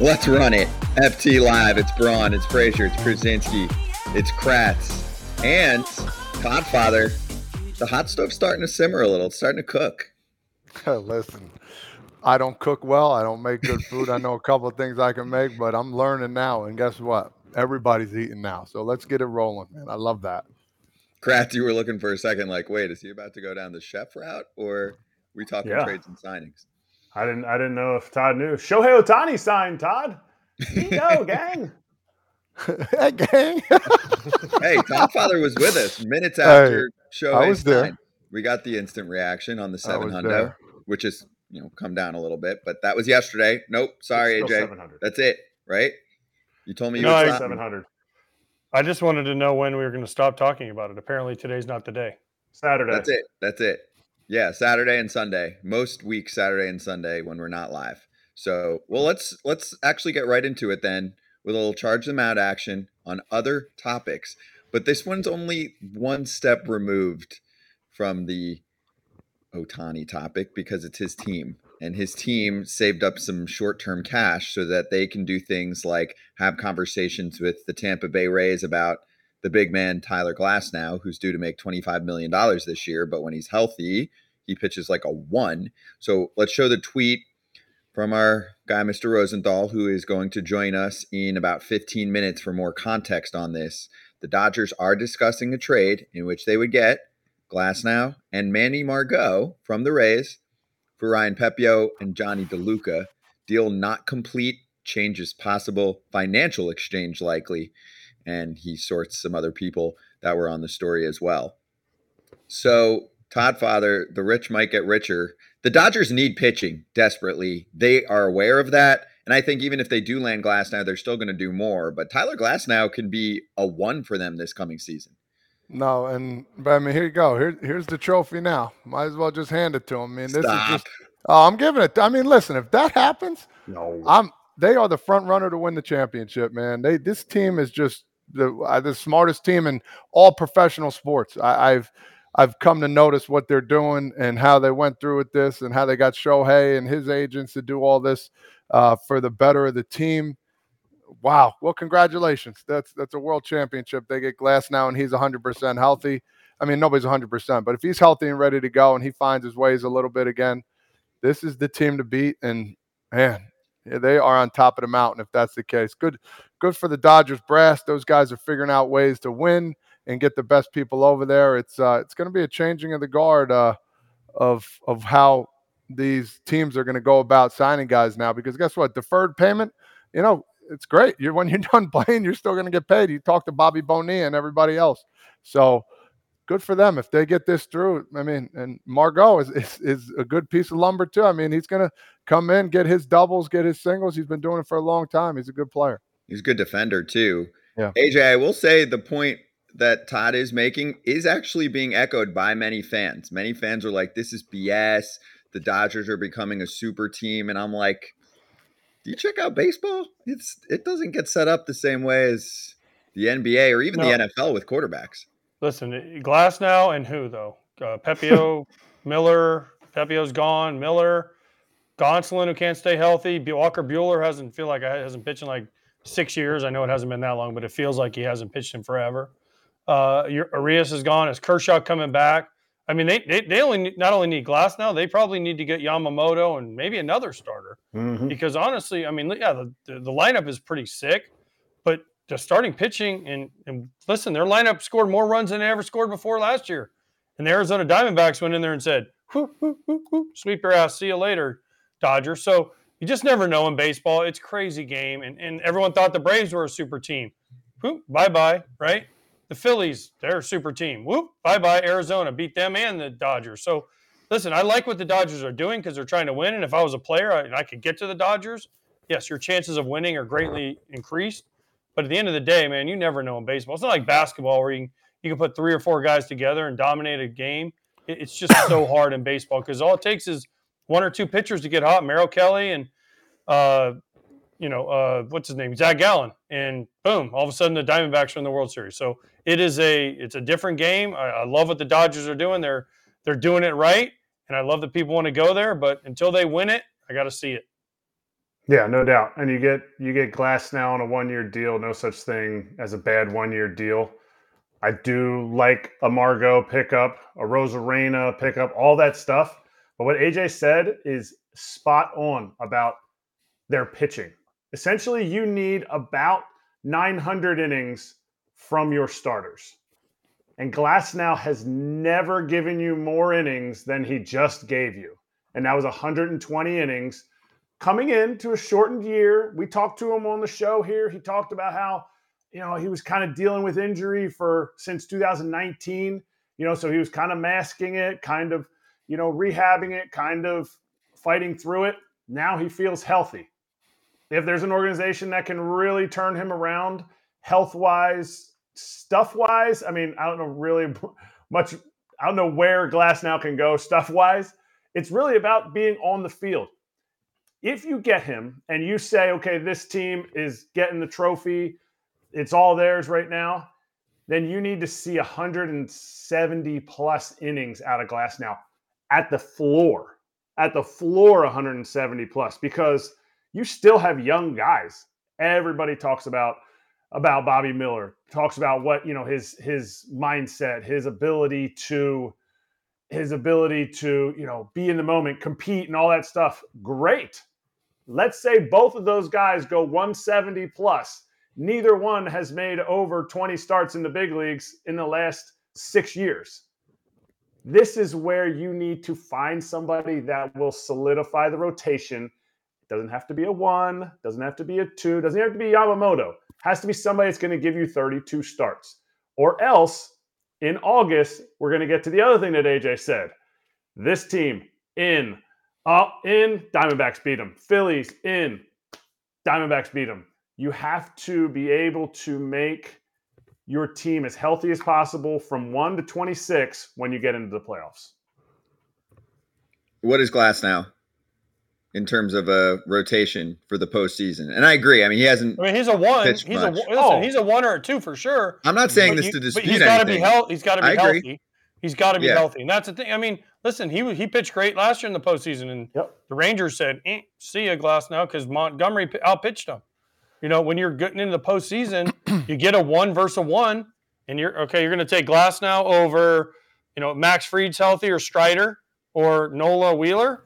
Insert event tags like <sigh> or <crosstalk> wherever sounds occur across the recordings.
Let's run it. FT Live. It's Braun. It's Frazier. It's Krasinski. It's Kratz. And Godfather. The hot stove's starting to simmer a little. It's starting to cook. <laughs> Listen, I don't cook well. I don't make good food. I know a couple of things I can make, but I'm learning now. And guess what? Everybody's eating now. So let's get it rolling, man. I love that. Kratz, you were looking for a second, like, wait, is he about to go down the chef route or we talking yeah. trades and signings? I didn't I didn't know if Todd knew. Shohei Ohtani signed, Todd. Go, <laughs> gang. <laughs> hey, gang. <laughs> hey, Godfather was with us minutes after hey, Shohei I was signed. there. We got the instant reaction on the seven hundred, which is you know come down a little bit, but that was yesterday. Nope, sorry, AJ. That's it, right? You told me you no, seven hundred. I just wanted to know when we were going to stop talking about it. Apparently, today's not the day. Saturday. That's it. That's it. Yeah, Saturday and Sunday. Most weeks Saturday and Sunday when we're not live. So, well, let's let's actually get right into it then with a little charge them out action on other topics. But this one's only one step removed from the Ohtani topic because it's his team. And his team saved up some short term cash so that they can do things like have conversations with the Tampa Bay Rays about the big man Tyler Glasnow, who's due to make $25 million this year, but when he's healthy, he pitches like a one. So let's show the tweet from our guy, Mr. Rosenthal, who is going to join us in about 15 minutes for more context on this. The Dodgers are discussing a trade in which they would get Glasnow and Manny Margot from the Rays for Ryan Pepiot and Johnny DeLuca. Deal not complete, changes possible, financial exchange likely and he sorts some other people that were on the story as well. So, Todd Father, the rich might get richer. The Dodgers need pitching desperately. They are aware of that. And I think even if they do land Glasnow, they're still going to do more. But Tyler Glasnow can be a one for them this coming season. No, and but I mean, here you go. Here, here's the trophy now. Might as well just hand it to him. I mean, this Stop. is just. Oh, I'm giving it. I mean, listen, if that happens, no, I'm. They are the front runner to win the championship, man. They this team is just the uh, the smartest team in all professional sports. I, I've I've come to notice what they're doing and how they went through with this and how they got Shohei and his agents to do all this uh, for the better of the team. Wow. Well, congratulations. That's that's a world championship. They get Glasnow and he's 100% healthy. I mean, nobody's 100%, but if he's healthy and ready to go and he finds his ways a little bit again, this is the team to beat. And man, they are on top of the mountain if that's the case. Good, good for the Dodgers brass. Those guys are figuring out ways to win and get the best people over there. It's uh, it's going to be a changing of the guard uh, of of how these teams are going to go about signing guys now. Because guess what, deferred payment, you know, it's great. You're when you're <laughs> done playing, you're still going to get paid. You talk to Bobby Bonilla and everybody else. So good for them if they get this through. I mean, and Margot is, is, is a good piece of lumber too. I mean, he's going to come in, get his doubles, get his singles. He's been doing it for a long time. He's a good player. He's a good defender too. Yeah. AJ, I will say the point that Todd is making is actually being echoed by many fans. Many fans are like, "This is BS. The Dodgers are becoming a super team," and I'm like, "Do you check out baseball? It's it doesn't get set up the same way as the NBA or even no. the NFL with quarterbacks." Listen, Glasnow and who though? Uh, Pepiot, <laughs> Miller. Pepiot's gone. Miller, Gonsolin, who can't stay healthy. Walker Buehler hasn't feel like hasn't pitched in like six years. I know it hasn't been that long, but it feels like he hasn't pitched in forever. Uh, your, Arias is gone. Is Kershaw coming back? I mean, they, they, they only need, not only need Glasnow, they probably need to get Yamamoto and maybe another starter. Mm-hmm. Because honestly, I mean, yeah, the, the, the lineup is pretty sick, but the starting pitching and, and listen, their lineup scored more runs than they ever scored before last year. And the Arizona Diamondbacks went in there and said, whoo, whoo, whoo, sweep your ass, see you later, Dodger. So you just never know in baseball. It's crazy game. And, and everyone thought the Braves were a super team. Whoop, bye bye, right? The Phillies, they're a super team. Whoop, bye bye, Arizona. Beat them and the Dodgers. So listen, I like what the Dodgers are doing because they're trying to win. And if I was a player I, I could get to the Dodgers, yes, your chances of winning are greatly increased. But at the end of the day, man, you never know in baseball. It's not like basketball where you can, you can put three or four guys together and dominate a game. It, it's just so hard in baseball because all it takes is one or two pitchers to get hot. Merrill Kelly and, uh, you know, uh, what's his name? Zach Gallen. And boom, all of a sudden the Diamondbacks are in the World Series. So it is a it's a different game. I, I love what the Dodgers are doing. They're they're doing it right. And I love that people want to go there. But until they win it, I got to see it. Yeah, no doubt. And you get you get Glasnow on a one year deal. No such thing as a bad one year deal. I do like a Margot pickup, a Arozarena pickup, all that stuff. But what AJ said is spot on about their pitching. Essentially, you need about 900 innings from your starters. And Glasnow has never given you more innings than he just gave you. And that was 120 innings coming into a shortened year. We talked to him on the show here. He talked about how, you know, he was kind of dealing with injury for since 2019, you know, so he was kind of masking it, kind of, you know, rehabbing it, kind of fighting through it. Now he feels healthy. If there's an organization that can really turn him around health wise, stuff wise, I mean, I don't know really <laughs> much. I don't know where Glasnow can go stuff wise. It's really about being on the field. If you get him and you say, okay, this team is getting the trophy, it's all theirs right now, then you need to see 170 plus innings out of Glasnow at the floor. At the floor, 170 plus, because you still have young guys. Everybody talks about about Bobby Miller, talks about what, you know, his his mindset, his ability to his ability to, you know, be in the moment, compete and all that stuff. Great. Let's say both of those guys go 170 plus. Neither one has made over 20 starts in the big leagues in the last 6 years. This is where you need to find somebody that will solidify the rotation. It doesn't have to be a 1, doesn't have to be a 2, doesn't have to be Yamamoto has to be somebody that's going to give you 32 starts. Or else in August, we're going to get to the other thing that AJ said. This team in, up, in, Diamondbacks beat them. Phillies in, Diamondbacks beat them. You have to be able to make your team as healthy as possible from 1 to 26 when you get into the playoffs. What is Glasnow? in terms of a rotation for the postseason. And I agree. I mean, he hasn't. I mean, he's a one. He's much. a listen, oh. he's a one or a two for sure. I'm not saying this you, to dispute. But he's got to be healthy. He's got to be healthy. He's got to be yeah. healthy, and that's the thing. I mean, listen, he he pitched great last year in the postseason, and yep. the Rangers said, eh, "See a Glasnow," because Montgomery outpitched him. You know, when you're getting into the postseason, you get a one versus a one, and you're okay. You're going to take Glasnow over, you know, Max Fried's healthy or Strider or Nola Wheeler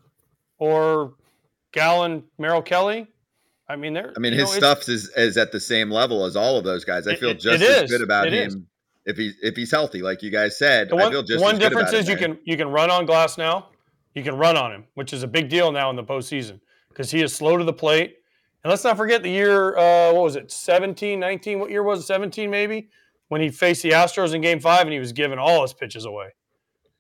or Gallen, Merrill Kelly. I mean, they're. I mean, his know, stuff is is at the same level as all of those guys. I feel it, just it as is. good about it him is. if he if he's healthy, like you guys said. The one, I feel just one difference is you can you can run on Glasnow. You can run on him, which is a big deal now in the postseason because he is slow to the plate. And let's not forget the year, uh, what was it, 17, 19? What year was it? 17 maybe? When he faced the Astros in game five and he was giving all his pitches away,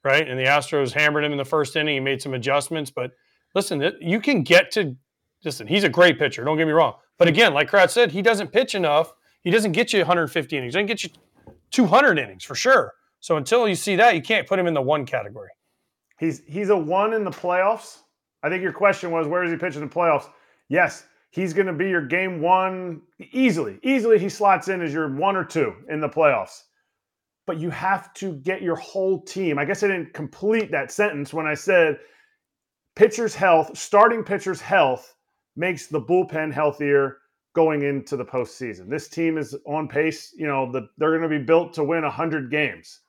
right? And the Astros hammered him in the first inning. He made some adjustments, but listen, you can get to listen, he's a great pitcher, don't get me wrong. But again, like Krat said, he doesn't pitch enough. He doesn't get you 150 innings. He doesn't get you 200 innings for sure. So until you see that, you can't put him in the one category. He's he's a one in the playoffs. I think your question was where is he pitching in the playoffs? Yes, he's going to be your game one easily. Easily, he slots in as your one or two in the playoffs. But you have to get your whole team. I guess I didn't complete that sentence when I said pitcher's health, starting pitcher's health makes the bullpen healthier going into the postseason. This team is on pace. You know, the, they're going to be built to win 100 games.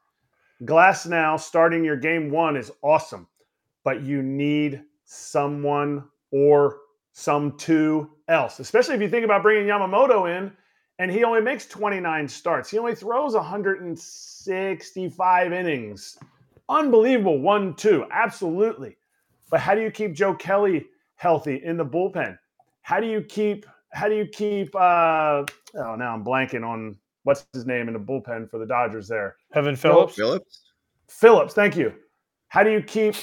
Glasnow starting your game one is awesome, but you need someone or some two else, especially if you think about bringing Yamamoto in and he only makes 29 starts. He only throws 165 innings. Unbelievable. One, two. Absolutely. But how do you keep Joe Kelly healthy in the bullpen? How do you keep how do you keep uh oh now I'm blanking on what's his name in the bullpen for the Dodgers there? Evan Phillips. Phillips. Phillips, thank you. How do you keep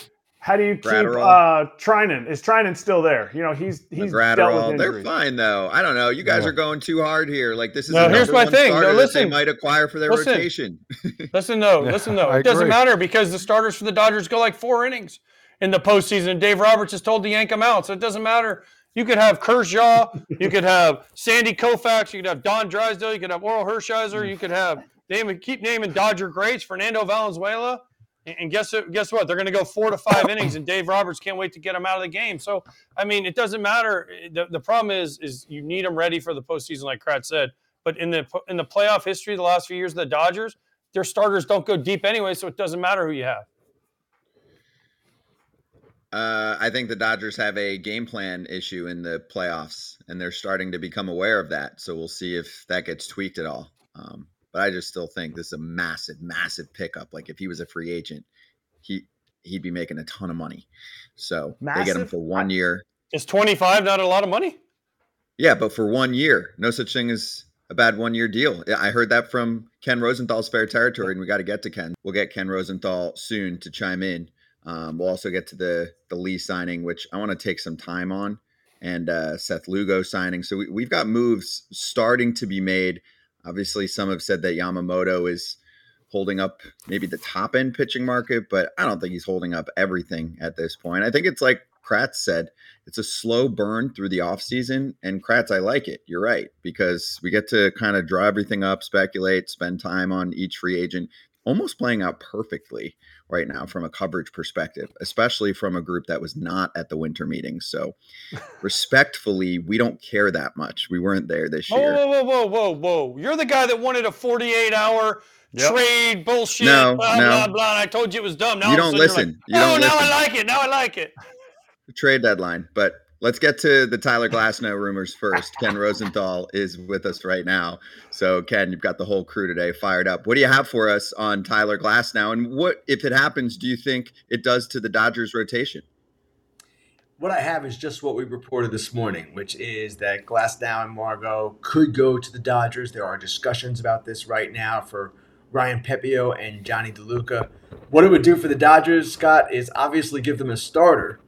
how do you keep Graterol. uh Treinen? Is Treinen still there? You know, he's he's Graterol. They're fine though. I don't know. You guys yeah. are going too hard here. Like this is no, here's my thing. No, listen, they might acquire for their listen, rotation. <laughs> listen, no, listen, no. It doesn't matter because the starters for the Dodgers go like four innings in the postseason. Dave Roberts is told to yank him out, so it doesn't matter. You could have Kershaw, you could have Sandy Koufax, you could have Don Drysdale, you could have Orel Hershiser, you could have name keep naming Dodger greats, Fernando Valenzuela. And guess guess what? They're going to go four to five <coughs> innings, and Dave Roberts can't wait to get them out of the game. So, I mean, it doesn't matter. The, the problem is, is you need them ready for the postseason, like Kratz said. But in the in the playoff history, the last few years of the Dodgers, their starters don't go deep anyway, so it doesn't matter who you have. Uh, I think the Dodgers have a game plan issue in the playoffs, and they're starting to become aware of that. So we'll see if that gets tweaked at all. Um, but I just still think this is a massive, massive pickup. Like if he was a free agent, he he'd be making a ton of money. So massive? they get him for one year. Is twenty five not a lot of money? Yeah, but for one year, no such thing as a bad one year deal. I heard that from Ken Rosenthal's Fair Territory, and we got to get to Ken. We'll get Ken Rosenthal soon to chime in. Um, we'll also get to the the Lee signing, which I want to take some time on, and uh, Seth Lugo signing. So we, we've got moves starting to be made. Obviously, some have said that Yamamoto is holding up maybe the top end pitching market, but I don't think he's holding up everything at this point. I think it's like Kratz said, it's a slow burn through the offseason. And Kratz, I like it. You're right, because we get to kind of draw everything up, speculate, spend time on each free agent, almost playing out perfectly right now from a coverage perspective, especially from a group that was not at the winter meetings. So, <laughs> respectfully, we don't care that much. We weren't there this year. Whoa, whoa, whoa, whoa, whoa! You're the guy that wanted a 48 hour yep. trade bullshit. No, blah no. blah blah. I told you it was dumb. Now you don't listen. Like, you oh, don't now listen. I like it. Now I like it. The trade deadline, but let's get to the Tyler Glasnow rumors first. Ken Rosenthal is with us right now. So, Ken, you've got the whole crew today fired up. What do you have for us on Tyler Glasnow? And what, if it happens, do you think it does to the Dodgers rotation? What I have is just what we reported this morning, which is that Glasnow and Margot could go to the Dodgers. There are discussions about this right now for Ryan Pepiot and Johnny DeLuca. What it would do for the Dodgers, Scott, is obviously give them a starter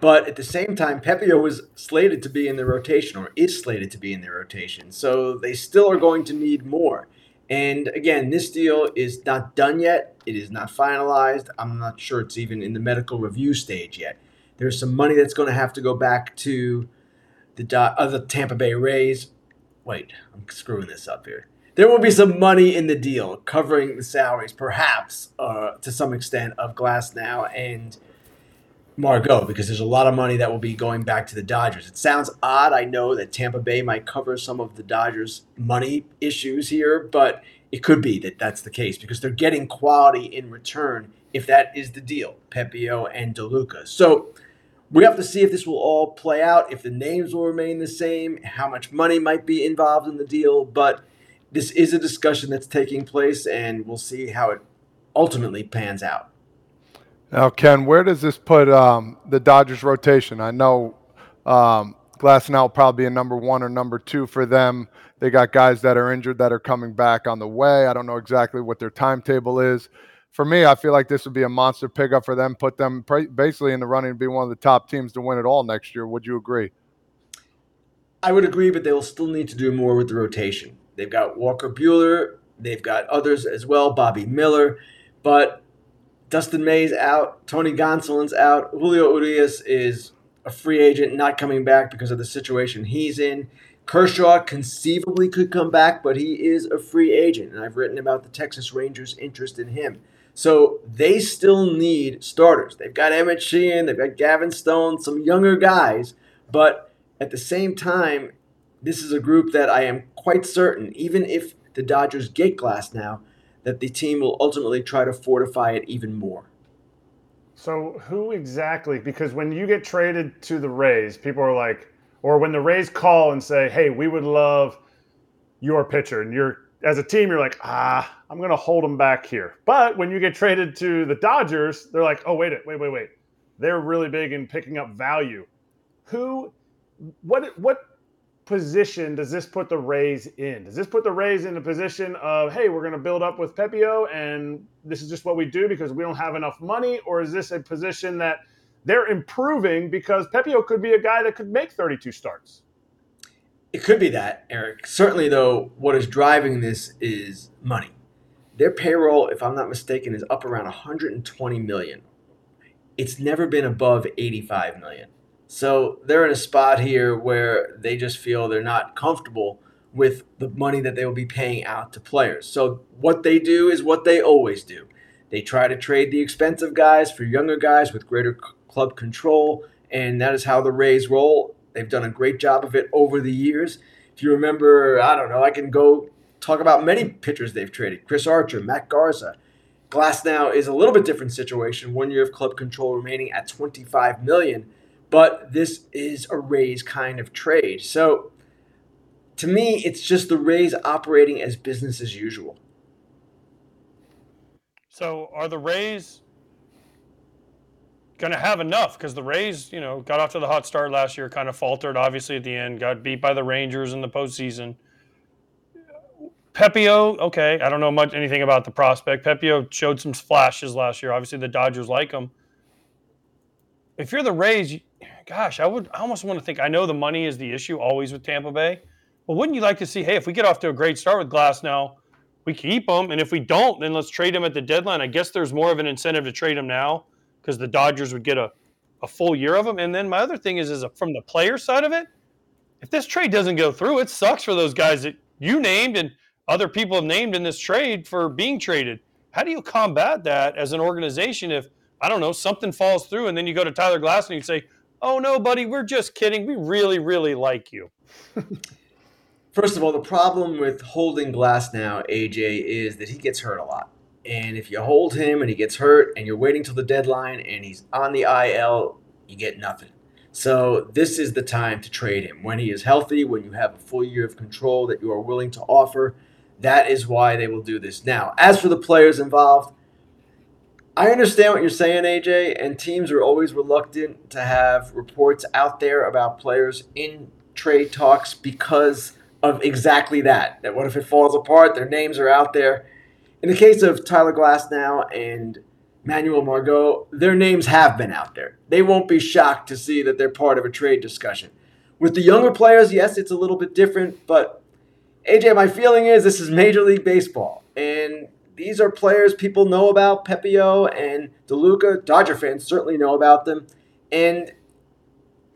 but at the same time, Pepiot was slated to be in the rotation or is slated to be in the rotation. So they still are going to need more. And again, this deal is not done yet. It is not finalized. I'm not sure it's even in the medical review stage yet. There's some money that's going to have to go back to the other uh, Tampa Bay Rays. Wait, I'm screwing this up here. There will be some money in the deal covering the salaries, perhaps uh, to some extent, of Glasnow and Margot because there's a lot of money that will be going back to the Dodgers. It sounds odd. I know that Tampa Bay might cover some of the Dodgers' money issues here, but it could be that that's the case because they're getting quality in return if that is the deal, Pepiot and DeLuca. So we have to see if this will all play out, if the names will remain the same, how much money might be involved in the deal. But this is a discussion that's taking place, and we'll see how it ultimately pans out. Now, Ken, where does this put um, the Dodgers rotation? I know um, Glasnow will probably be a number one or number two for them. They got guys that are injured that are coming back on the way. I don't know exactly what their timetable is. For me, I feel like this would be a monster pickup for them, put them basically in the running to be one of the top teams to win it all next year. Would you agree? I would agree, but they will still need to do more with the rotation. They've got Walker Buehler, they've got others as well, Bobby Miller, but Dustin May's out. Tony Gonsolin's out. Julio Urias is a free agent, not coming back because of the situation he's in. Kershaw conceivably could come back, but he is a free agent, and I've written about the Texas Rangers' interest in him. So they still need starters. They've got Emmett Sheehan, they've got Gavin Stone, some younger guys, but at the same time, this is a group that I am quite certain, even if the Dodgers get Glasnow, that the team will ultimately try to fortify it even more. So, who exactly? Because when you get traded to the Rays, people are like, or when the Rays call and say, "Hey, we would love your pitcher," and you're as a team, you're like, "Ah, I'm going to hold them back here." But when you get traded to the Dodgers, they're like, "Oh, wait, wait, wait, wait." They're really big in picking up value. Who? What? What position does this put the Rays in? Does this put the Rays in a position of, hey, we're going to build up with Pepiot and this is just what we do because we don't have enough money? Or is this a position that they're improving because Pepiot could be a guy that could make 32 starts? It could be that, Eric. Certainly, though, what is driving this is money. Their payroll, if I'm not mistaken, is up around 120 million. It's never been above 85 million. So they're in a spot here where they just feel they're not comfortable with the money that they will be paying out to players. So what they do is what they always do. They try to trade the expensive guys for younger guys with greater c- club control, and that is how the Rays roll. They've done a great job of it over the years. If you remember, I don't know, I can go talk about many pitchers they've traded Chris Archer, Matt Garza. Glasnow is a little bit different situation. One year of club control remaining at 25 million, but this is a Rays kind of trade. So to me, it's just the Rays operating as business as usual. So are the Rays going to have enough? Because the Rays, you know, got off to the hot start last year, kind of faltered obviously at the end, got beat by the Rangers in the postseason. Pepiot, okay, I don't know much anything about the prospect. Pepiot showed some flashes last year. Obviously, the Dodgers like him. If you're the Rays, gosh, I would I almost want to think. I know the money is the issue always with Tampa Bay, but wouldn't you like to see? Hey, if we get off to a great start with Glasnow, we keep him, and if we don't, then let's trade him at the deadline. I guess there's more of an incentive to trade him now because the Dodgers would get a, a full year of him. And then my other thing is, is from the player side of it, if this trade doesn't go through, it sucks for those guys that you named and other people have named in this trade for being traded. How do you combat that as an organization if I don't know something falls through and then you go to Tyler Glass and you say, "Oh no, buddy, we're just kidding. We really, really like you." First of all, the problem with holding Glasnow, AJ, is that he gets hurt a lot. And if you hold him and he gets hurt and you're waiting till the deadline and he's on the IL, you get nothing. So this is the time to trade him when he is healthy, when you have a full year of control that you are willing to offer. That is why they will do this. Now, as for the players involved, I understand what you're saying, AJ, and teams are always reluctant to have reports out there about players in trade talks because of exactly that. That what if it falls apart? Their names are out there. In the case of Tyler Glasnow and Manuel Margot, their names have been out there. They won't be shocked to see that they're part of a trade discussion. With the younger players, yes, it's a little bit different, but AJ, my feeling is this is Major League Baseball, and these are players people know about. Pepiot and DeLuca, Dodger fans certainly know about them, and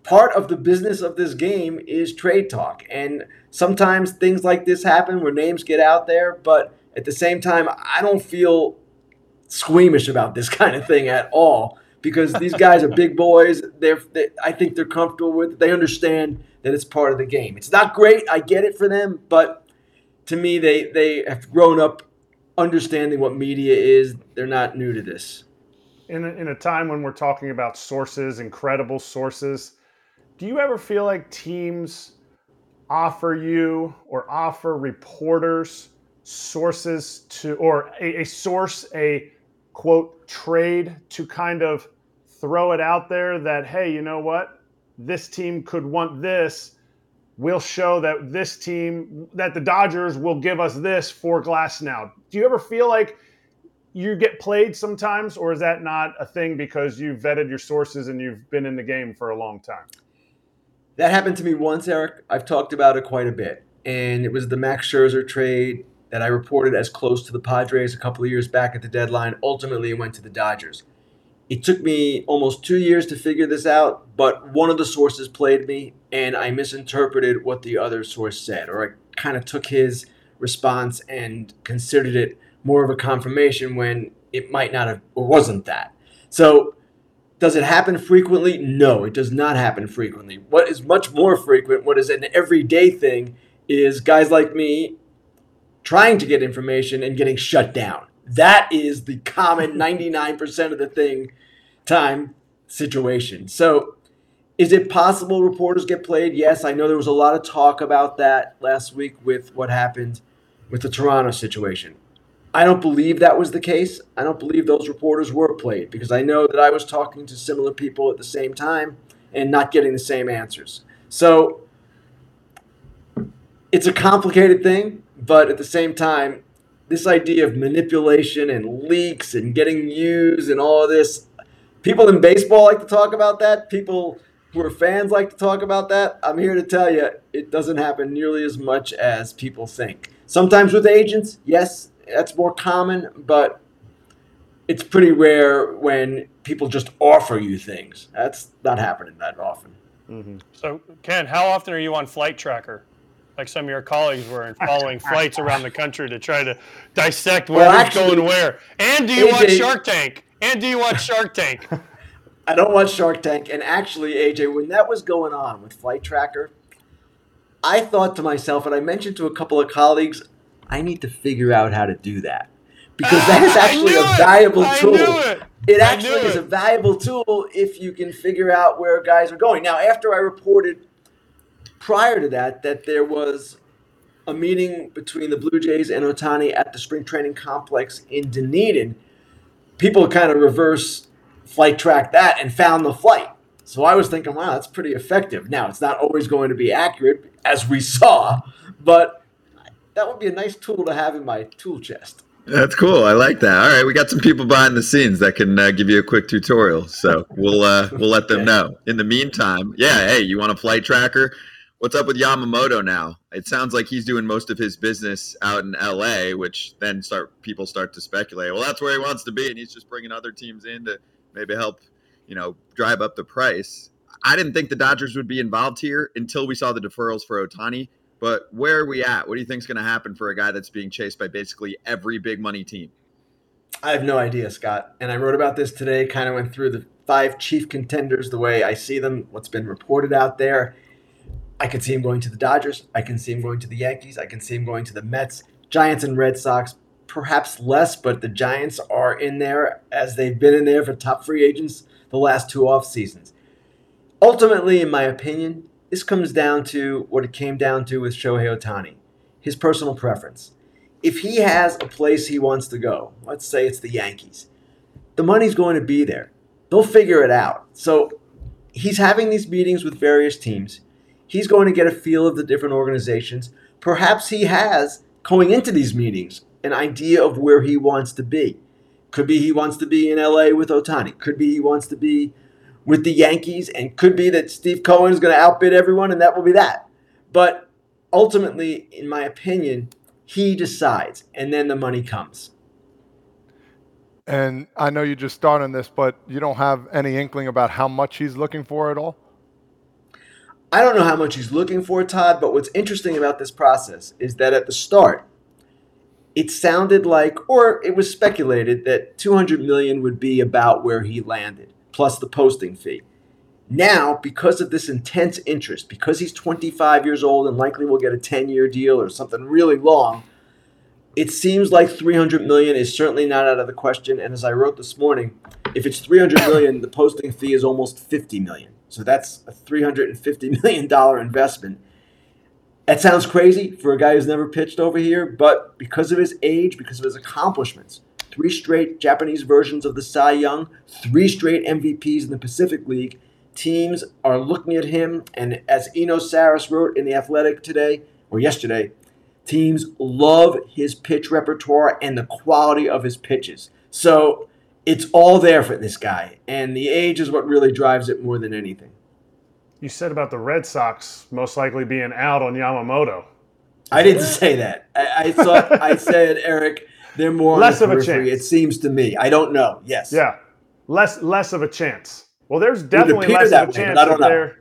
part of the business of this game is trade talk. And sometimes things like this happen where names get out there, but at the same time, I don't feel squeamish about this <laughs> kind of thing at all because these guys are big boys. They're, they, I think they're comfortable with. It. They understand that it's part of the game. It's not great. I get it for them, but to me, they they have grown up understanding what media is. They're not new to this. In a, in a time when we're talking about sources, incredible sources, do you ever feel like teams offer you or offer reporters sources to, or a, a source, a quote, trade to kind of throw it out there that, hey, you know what? This team could want this we'll show that this team, that the Dodgers will give us this for Glasnow. Do you ever feel like you get played sometimes, or is that not a thing because you've vetted your sources and you've been in the game for a long time? That happened to me once, Eric. I've talked about it quite a bit. And it was the Max Scherzer trade that I reported as close to the Padres a couple of years back at the deadline. Ultimately, it went to the Dodgers. It took me almost two years to figure this out, but one of the sources played me, and I misinterpreted what the other source said, or I kind of took his response and considered it more of a confirmation when it might not have or wasn't that. So, does it happen frequently? No, it does not happen frequently. What is much more frequent, what is an everyday thing, is guys like me trying to get information and getting shut down. That is the common <laughs> 99% of the thing time situation. So, is it possible reporters get played? Yes, I know there was a lot of talk about that last week with what happened with the Toronto situation. I don't believe that was the case. I don't believe those reporters were played because I know that I was talking to similar people at the same time and not getting the same answers. So it's a complicated thing, but at the same time, this idea of manipulation and leaks and getting news and all of this, people in baseball like to talk about that. People who are fans like to talk about that. I'm here to tell you, it doesn't happen nearly as much as people think. Sometimes with agents, yes, that's more common, but it's pretty rare when people just offer you things. That's not happening that often. Mm-hmm. So, Ken, how often are you on Flight Tracker? Like some of your colleagues were in <laughs> following flights around the country to try to dissect where well, going where. And do you AJ, watch Shark Tank? And do you watch <laughs> Shark Tank? <laughs> I don't watch Shark Tank. And actually, AJ, when that was going on with Flight Tracker, I thought to myself, and I mentioned to a couple of colleagues, I need to figure out how to do that because that is actually a valuable tool. It. it. actually is a valuable tool if you can figure out where guys are going. Now, after I reported prior to that that there was a meeting between the Blue Jays and Ohtani at the spring training complex in Dunedin, people kind of reverse flight track that and found the flight. So I was thinking, wow, that's pretty effective. Now, it's not always going to be accurate, as we <laughs> saw, but that would be a nice tool to have in my tool chest. That's cool. I like that. All right, we got some people behind the scenes that can uh, give you a quick tutorial. So we'll uh, we'll let them <laughs> know. In the meantime, yeah, hey, you want a flight tracker? What's up with Yamamoto now? It sounds like he's doing most of his business out in LA, which then start people start to speculate. Well, that's where he wants to be, and he's just bringing other teams in to maybe help, you know, drive up the price. I didn't think the Dodgers would be involved here until we saw the deferrals for Ohtani. But where are we at? What do you think is going to happen for a guy that's being chased by basically every big money team? I have no idea, Scott. And I wrote about this today, kind of went through the five chief contenders the way I see them, what's been reported out there. I can see him going to the Dodgers. I can see him going to the Yankees. I can see him going to the Mets, Giants, and Red Sox. Perhaps less, but the Giants are in there as they've been in there for top free agents the last two off seasons. Ultimately, in my opinion, this comes down to what it came down to with Shohei Ohtani his personal preference. If he has a place he wants to go, let's say it's the Yankees, the money's going to be there. They'll figure it out. So he's having these meetings with various teams. He's going to get a feel of the different organizations. Perhaps he has, going into these meetings, an idea of where he wants to be. Could be he wants to be in LA with Ohtani. Could be he wants to be with the Yankees, and could be that Steve Cohen is going to outbid everyone, and that will be that. But ultimately, in my opinion, he decides, and then the money comes. And I know you just started on this, but you don't have any inkling about how much he's looking for at all? I don't know how much he's looking for, Todd, but what's interesting about this process is that at the start, it sounded like, or it was speculated that 200 million would be about where he landed, plus the posting fee. Now, because of this intense interest, because he's 25 years old and likely will get a 10 year deal or something really long, it seems like 300 million is certainly not out of the question. And as I wrote this morning, if it's 300 million, the posting fee is almost 50 million. So that's a $350 million investment. That sounds crazy for a guy who's never pitched over here, but because of his age, because of his accomplishments, three straight Japanese versions of the Cy Young, three straight MVPs in the Pacific League, teams are looking at him. And as Eno Sarris wrote in The Athletic today, or yesterday, teams love his pitch repertoire and the quality of his pitches. So it's all there for this guy, and the age is what really drives it more than anything. You said about the Red Sox most likely being out on Yamamoto. I didn't say that. I, I thought I <laughs> said Eric. They're more less of a chance. It seems to me. I don't know. Yes. Yeah, less less of a chance. Well, there's definitely less of a way, chance that they're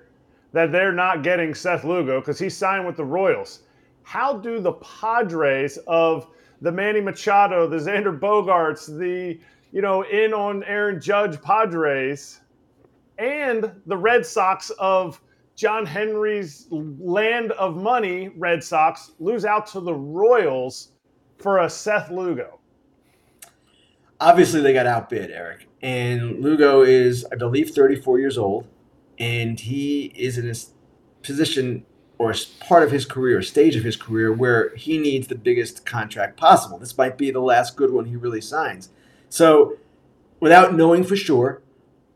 that they're not getting Seth Lugo because he signed with the Royals. How do the Padres of the Manny Machado, the Xander Bogaerts, the you know, in on Aaron Judge Padres and the Red Sox of John Henry's land of money, Red Sox, lose out to the Royals for a Seth Lugo. Obviously, they got outbid, Eric. And Lugo is, I believe, 34 years old. And he is in a position or part of his career, stage of his career, where he needs the biggest contract possible. This might be the last good one he really signs. So, without knowing for sure,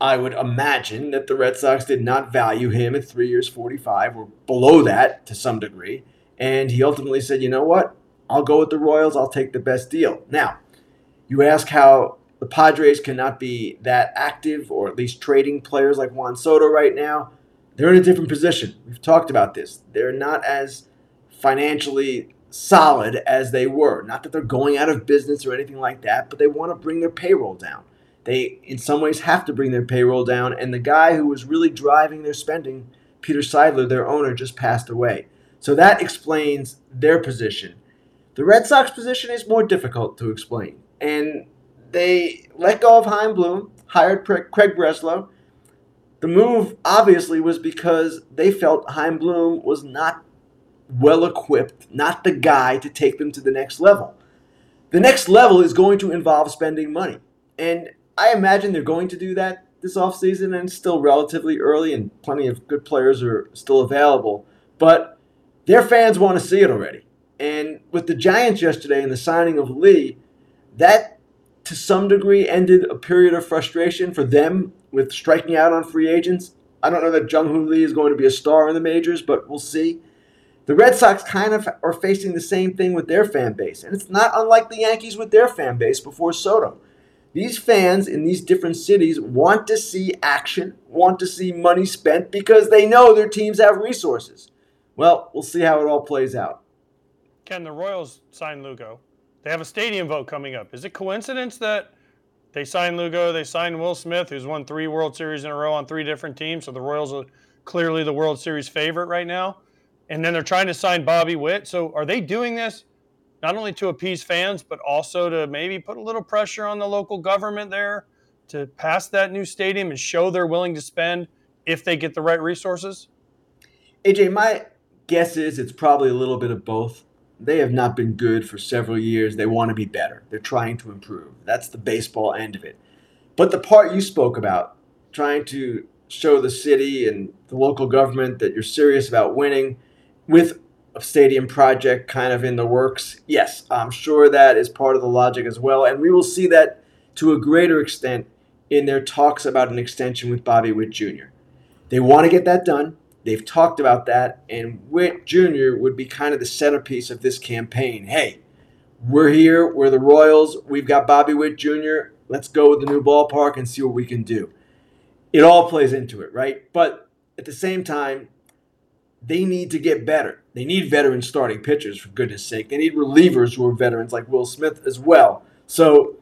I would imagine that the Red Sox did not value him at three years, 45, or below that to some degree. And he ultimately said, you know what? I'll go with the Royals. I'll take the best deal. Now, you ask how the Padres cannot be that active or at least trading players like Juan Soto right now. They're in a different position. We've talked about this. They're not as financially solid as they were. Not that they're going out of business or anything like that, but they want to bring their payroll down. They, in some ways, have to bring their payroll down. And the guy who was really driving their spending, Peter Seidler, their owner, just passed away. So that explains their position. The Red Sox position is more difficult to explain. And they let go of Chaim Bloom, hired Craig Breslow. The move obviously was because they felt Chaim Bloom was not well equipped, not the guy to take them to the next level. The next level is going to involve spending money. And I imagine they're going to do that this offseason and still relatively early and plenty of good players are still available. But their fans want to see it already. And with the Giants yesterday and the signing of Lee, that to some degree ended a period of frustration for them with striking out on free agents. I don't know that Jung Hoo Lee is going to be a star in the majors, but we'll see. The Red Sox kind of are facing the same thing with their fan base, and it's not unlike the Yankees with their fan base before Soto. These fans in these different cities want to see action, want to see money spent because they know their teams have resources. Well, we'll see how it all plays out. Can the Royals sign Lugo. They have a stadium vote coming up. Is it coincidence that they signed Lugo, they signed Will Smith, who's won three World Series in a row on three different teams, so the Royals are clearly the World Series favorite right now. And then they're trying to sign Bobby Witt. So are they doing this not only to appease fans, but also to maybe put a little pressure on the local government there to pass that new stadium and show they're willing to spend if they get the right resources? AJ, my guess is it's probably a little bit of both. They have not been good for several years. They want to be better. They're trying to improve. That's the baseball end of it. But the part you spoke about, trying to show the city and the local government that you're serious about winning with a stadium project kind of in the works, yes, I'm sure that is part of the logic as well. And we will see that to a greater extent in their talks about an extension with Bobby Witt Jr. They want to get that done. They've talked about that, and Witt Jr. would be kind of the centerpiece of this campaign. Hey, we're here, we're the Royals, we've got Bobby Witt Jr., let's go with the new ballpark and see what we can do. It all plays into it, right? But at the same time, they need to get better. They need veteran starting pitchers, for goodness sake. They need relievers who are veterans like Will Smith as well. So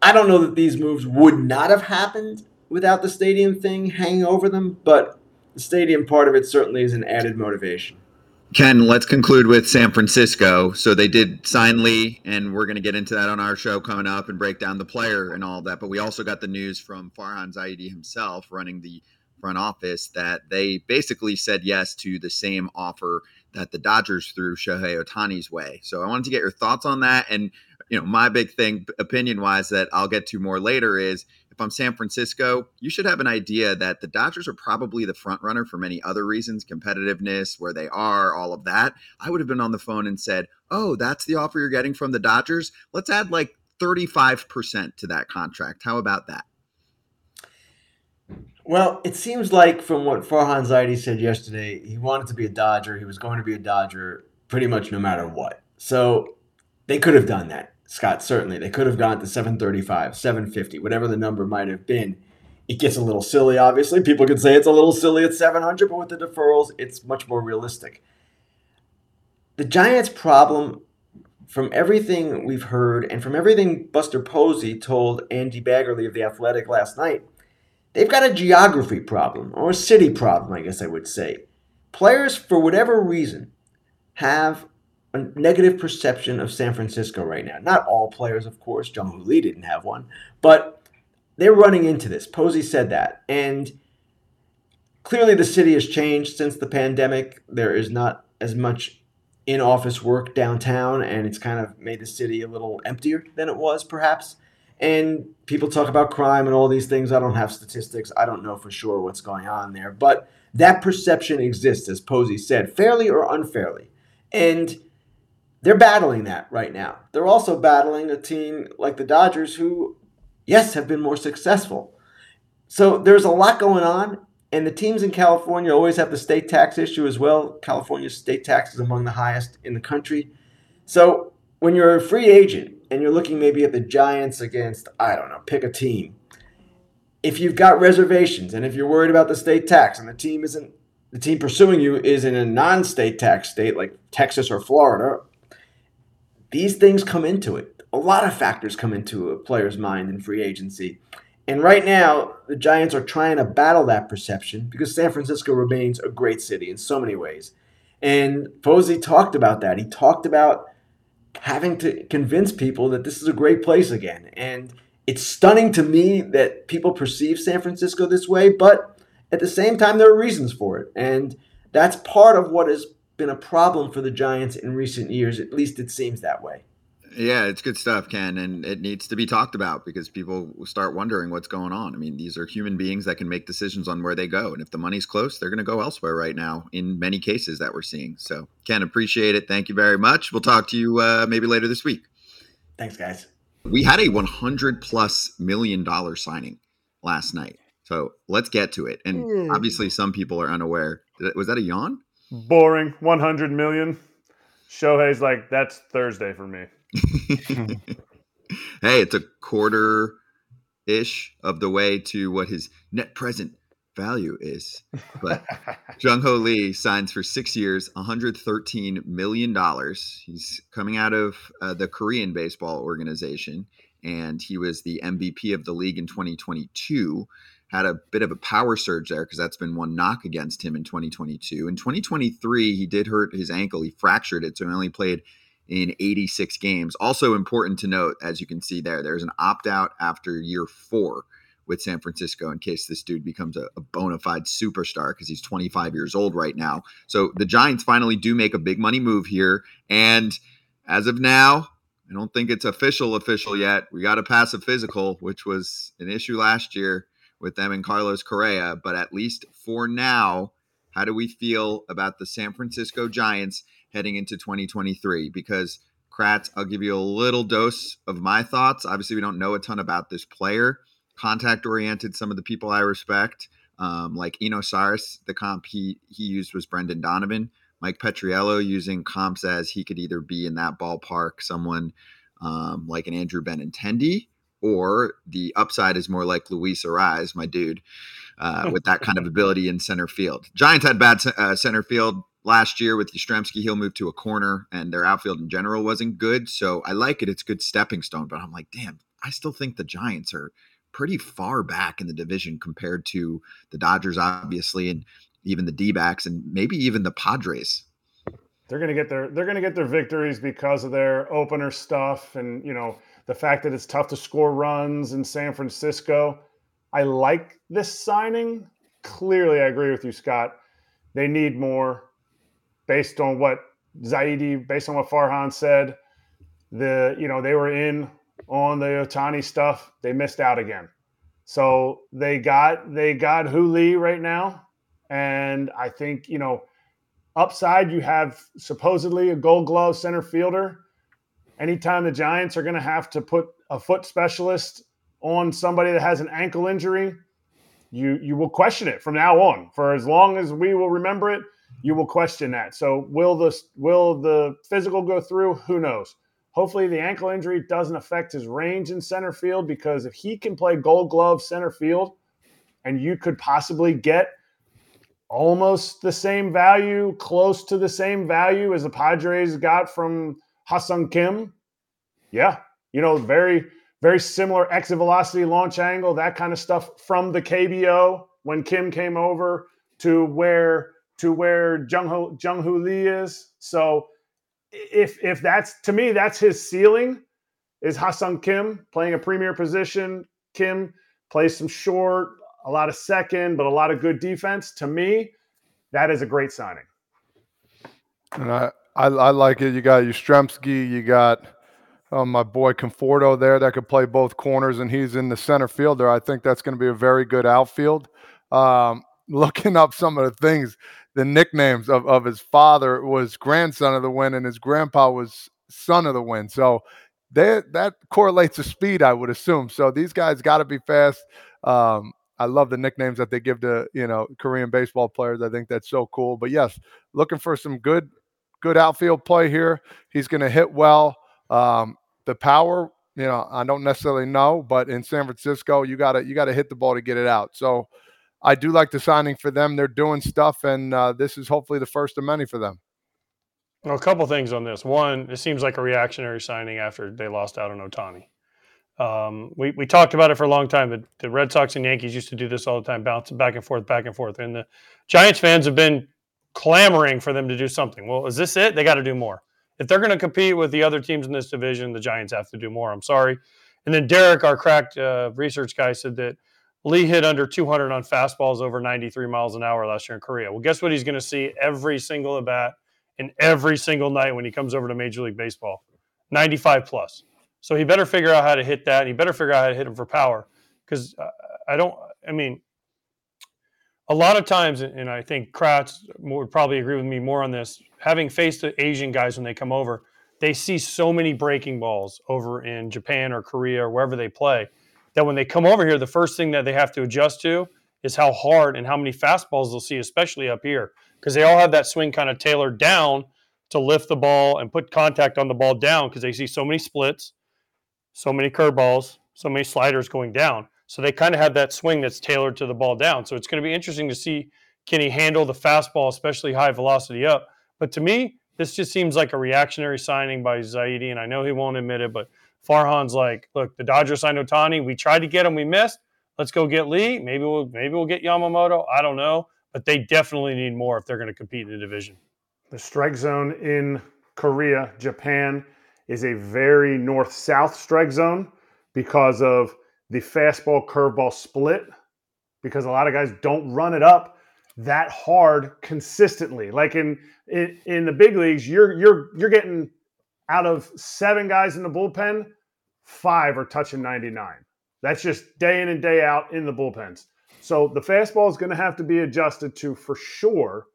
I don't know that these moves would not have happened without the stadium thing hanging over them, but the stadium part of it certainly is an added motivation. Ken, let's conclude with San Francisco. So they did sign Lee, and we're going to get into that on our show coming up and break down the player and all that. But we also got the news from Farhan Zaidi himself, running the front office, that they basically said yes to the same offer that the Dodgers threw Shohei Ohtani's way. So I wanted to get your thoughts on that. And, you know, my big thing, opinion wise, that I'll get to more later is if I'm San Francisco, you should have an idea that the Dodgers are probably the front runner for many other reasons, competitiveness, where they are, all of that. I would have been on the phone and said, "Oh, that's the offer you're getting from the Dodgers. Let's add like 35% to that contract. How about that?" Well, it seems like from what Farhan Zaidi said yesterday, he wanted to be a Dodger. He was going to be a Dodger pretty much no matter what. So they could have done that. Scott, certainly. They could have gone to 735, 750, whatever the number might have been. It gets a little silly, obviously. People could say it's a little silly at 700, but with the deferrals, it's much more realistic. The Giants' problem, from everything we've heard and from everything Buster Posey told Andy Baggarly of The Athletic last night, they've got a geography problem, or a city problem, I guess I would say. Players, for whatever reason, have a negative perception of San Francisco right now. Not all players, of course. John Lee didn't have one, but they're running into this. Posey said that, and clearly the city has changed since the pandemic. There is not as much in-office work downtown, and it's kind of made the city a little emptier than it was, perhaps. And people talk about crime and all these things. I don't have statistics. I don't know for sure what's going on there, but that perception exists, as Posey said, fairly or unfairly. And they're battling that right now. They're also battling a team like the Dodgers who, yes, have been more successful. So there's a lot going on, and the teams in California always have the state tax issue as well. California's state tax is among the highest in the country. So when you're a free agent and you're looking maybe at the Giants against, I don't know, pick a team. If you've got reservations and if you're worried about the state tax and the team isn't the team pursuing you is in a non-state tax state like Texas or Florida these things come into it. A lot of factors come into a player's mind in free agency. And right now, the Giants are trying to battle that perception because San Francisco remains a great city in so many ways. And Posey talked about that. He talked about having to convince people that this is a great place again. And it's stunning to me that people perceive San Francisco this way, but at the same time, there are reasons for it. And that's part of what has been a problem for the Giants in recent years. At least it seems that way. Yeah, it's good stuff, Ken, and it needs to be talked about because people start wondering what's going on. I mean, these are human beings that can make decisions on where they go, and if the money's close, they're going to go elsewhere right now. In many cases that we're seeing, so Ken, appreciate it. Thank you very much. We'll talk to you uh, maybe later this week. Thanks, guys. We had a 100 plus million dollar signing last night, so let's get to it. And mm. obviously, some people are unaware. Was that a yawn? Boring. 100 million. Shohei's like, that's Thursday for me. <laughs> hey, it's a quarter ish of the way to what his net present value is. But <laughs> Jung Ho Lee signs for six years, $113 million. He's coming out of uh, the Korean baseball organization, and he was the MVP of the league in 2022. Had a bit of a power surge there because that's been one knock against him in 2022. In 2023, he did hurt his ankle. He fractured it, so he only played in 86 games. Also important to note, as you can see there, there's an opt out after year four with San Francisco in case this dude becomes a, a bona fide superstar because he's 25 years old right now. So the Giants finally do make a big money move here. And as of now, I don't think it's official official yet. We got to pass a physical, which was an issue last year with them and Carlos Correa. But at least for now, how do we feel about the San Francisco Giants heading into 2023 because Kratz, I'll give you a little dose of my thoughts. Obviously, we don't know a ton about this player. Contact oriented, some of the people I respect, um, like Eno Sarris, the comp he he used was Brendan Donovan. Mike Petriello using comps as he could either be in that ballpark, someone um, like an Andrew Benintendi, or the upside is more like Luis Arraez, my dude, uh, with that kind of <laughs> ability in center field. Giants had bad uh, center field last year with Yastrzemski, he'll move to a corner, and their outfield in general wasn't good. So I like it; it's good stepping stone. But I'm like, damn, I still think the Giants are pretty far back in the division compared to the Dodgers, obviously, and even the D-backs, and maybe even the Padres. They're gonna get their they're gonna get their victories because of their opener stuff, and you know the fact that it's tough to score runs in San Francisco. I like this signing. Clearly, I agree with you, Scott. They need more based on what Zaidi, based on what Farhan said, the you know they were in on the Ohtani stuff. They missed out again. So they got they got Hoo Lee right now, and I think you know upside you have supposedly a Gold Glove center fielder. Anytime the Giants are going to have to put a foot specialist on somebody that has an ankle injury, you you will question it from now on. For as long as we will remember it, you will question that. So will the will the physical go through? Who knows? Hopefully the ankle injury doesn't affect his range in center field because if he can play gold glove center field and you could possibly get almost the same value, close to the same value as the Padres got from Ha-Seong Kim. Yeah, you know, very very similar exit velocity, launch angle, that kind of stuff from the KBO when Kim came over to where to where Jung Ho Jung Hoo Lee is. So if if that's to me, that's his ceiling is Ha-Seong Kim playing a premier position. Kim plays some short, a lot of second, but a lot of good defense. To me, that is a great signing. And I, I, I like it. You got Yastrzemski, you got um, my boy Conforto there that could play both corners, and he's in the center fielder. I think that's going to be a very good outfield. Um, looking up some of the things the nicknames of, of his father was grandson of the wind and his grandpa was son of the wind. So they, that correlates to speed, I would assume. So these guys got to be fast. Um, I love the nicknames that they give to you know Korean baseball players. I think that's so cool. But yes, looking for some good good outfield play here. He's going to hit well. Um, the power, you know, I don't necessarily know, but in San Francisco, you got to you got to hit the ball to get it out. So I do like the signing for them. They're doing stuff, and uh, this is hopefully the first of many for them. Well, a couple things on this. One, it seems like a reactionary signing after they lost out on Ohtani. Um, we, we talked about it for a long time, but the Red Sox and Yankees used to do this all the time, bouncing back and forth, back and forth. And the Giants fans have been clamoring for them to do something. Well, is this it? They got to do more. If they're going to compete with the other teams in this division, the Giants have to do more. I'm sorry. And then Derek, our cracked uh, research guy, said that Lee hit under 200 on fastballs over 93 miles an hour last year in Korea. Well, guess what he's going to see every single at bat and every single night when he comes over to Major League Baseball? 95 plus. So he better figure out how to hit that. And he better figure out how to hit him for power. Because I don't, I mean, a lot of times, and I think Kratz would probably agree with me more on this, having faced the Asian guys when they come over, they see so many breaking balls over in Japan or Korea or wherever they play that when they come over here, the first thing that they have to adjust to is how hard and how many fastballs they'll see, especially up here, because they all have that swing kind of tailored down to lift the ball and put contact on the ball down because they see so many splits, so many curveballs, so many sliders going down. So they kind of have that swing that's tailored to the ball down. So it's going to be interesting to see can he handle the fastball, especially high velocity up. But to me, this just seems like a reactionary signing by Zaidi, and I know he won't admit it, but Farhan's like, look, the Dodgers signed Ohtani. We tried to get him, we missed. Let's go get Lee. Maybe we'll maybe we'll get Yamamoto. I don't know, but they definitely need more if they're going to compete in the division. The strike zone in Korea, Japan, is a very north-south strike zone because of the fastball curveball split because a lot of guys don't run it up that hard consistently. Like in, in in the big leagues, you're you're you're getting out of seven guys in the bullpen, five are touching 99. That's just day in and day out in the bullpens. So the fastball is going to have to be adjusted to for sure.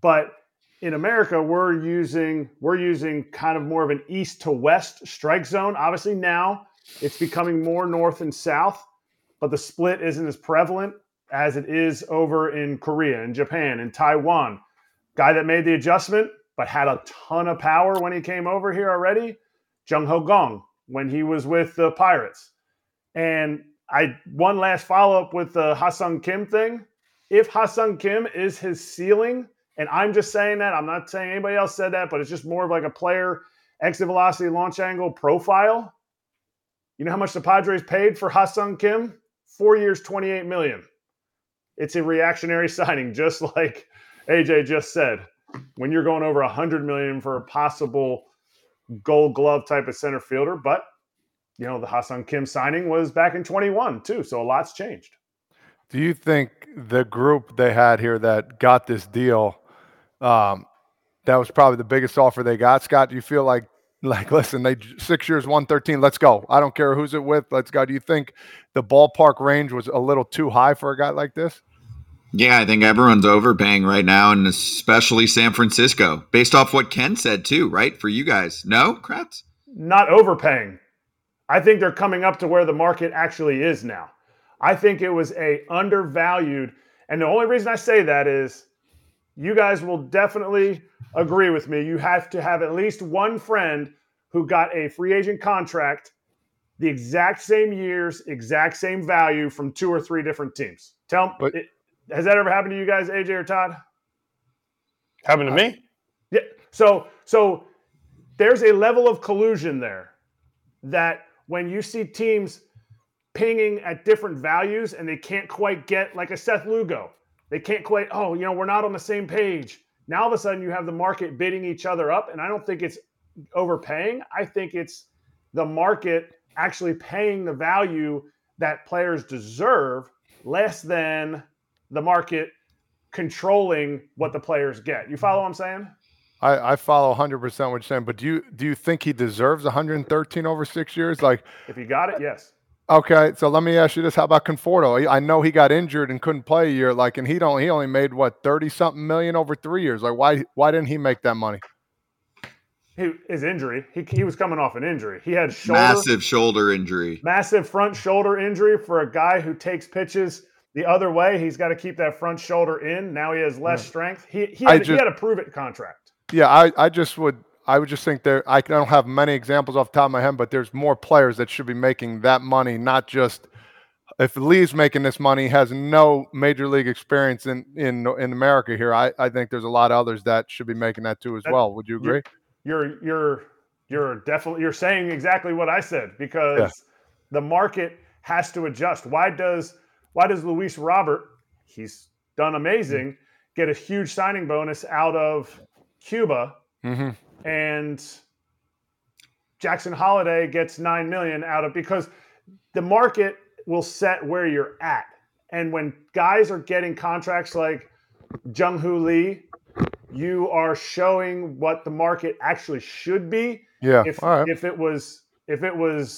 But in America, we're using we're using kind of more of an east to west strike zone. Obviously now it's becoming more north and south, but the split isn't as prevalent as it is over in Korea and Japan and Taiwan. Guy that made the adjustment, but had a ton of power when he came over here already, Jung Ho Kang, when he was with the Pirates. And I one last follow up with the Ha-Seong Kim thing. If Ha-Seong Kim is his ceiling, and I'm just saying that, I'm not saying anybody else said that, but it's just more of like a player exit velocity launch angle profile. You know how much the Padres paid for Ha-Seong Kim? Four years, 28 million. It's a reactionary <laughs> signing, just like AJ just said. When you're going over 100 million for a possible gold glove type of center fielder, but you know, the Ha-Seong Kim signing was back in 21 too, so a lot's changed. Do you think the group they had here that got this deal, um, that was probably the biggest offer they got? Scott, do you feel like like listen they six years 113 let's go i don't care who's it with let's go do you think the ballpark range was a little too high for a guy like this yeah i think everyone's overpaying right now and especially san francisco based off what ken said too right for you guys no Kratz? not overpaying i think they're coming up to where the market actually is now i think it was a undervalued and the only reason i say that is you guys will definitely agree with me. You have to have at least one friend who got a free agent contract the exact same years, exact same value from two or three different teams. Tell me, has that ever happened to you guys, AJ or Todd? Happened to me? Uh, yeah. So, so there's a level of collusion there that when you see teams pinging at different values and they can't quite get like a Seth Lugo, they can't quite, oh, you know, we're not on the same page. Now all of a sudden you have the market bidding each other up. And I don't think it's overpaying. I think it's the market actually paying the value that players deserve less than the market controlling what the players get. You follow what I'm saying? I, I follow 100 percent what you're saying, but do you do you think he deserves 113 over six years? Like, if he got it, yes. Okay, so let me ask you this: How about Conforto? I know he got injured and couldn't play a year. Like, and he don't he only made what thirty something million over three years. Like, why why didn't he make that money? He, his injury. He, he was coming off an injury. He had shoulder, massive shoulder injury, massive front shoulder injury for a guy who takes pitches the other way. He's got to keep that front shoulder in. Now he has less yeah. strength. He he had, just, he had a prove it contract. Yeah, I I just would I would just think there. I don't have many examples off the top of my head, but there's more players that should be making that money, not just if Lee's making this money, has no major league experience in in in America here. I, I think there's a lot of others that should be making that too as that, well. Would you agree? You're you're you're definitely you're saying exactly what I said because yeah. the market has to adjust. Why does why does Luis Robert? He's done amazing. get a huge signing bonus out of Cuba, Mm-hmm. and Jackson Holliday gets nine million out of because the market will set where you're at. And when guys are getting contracts like Jung Hoo Lee, you are showing what the market actually should be. Yeah. If right. if it was if it was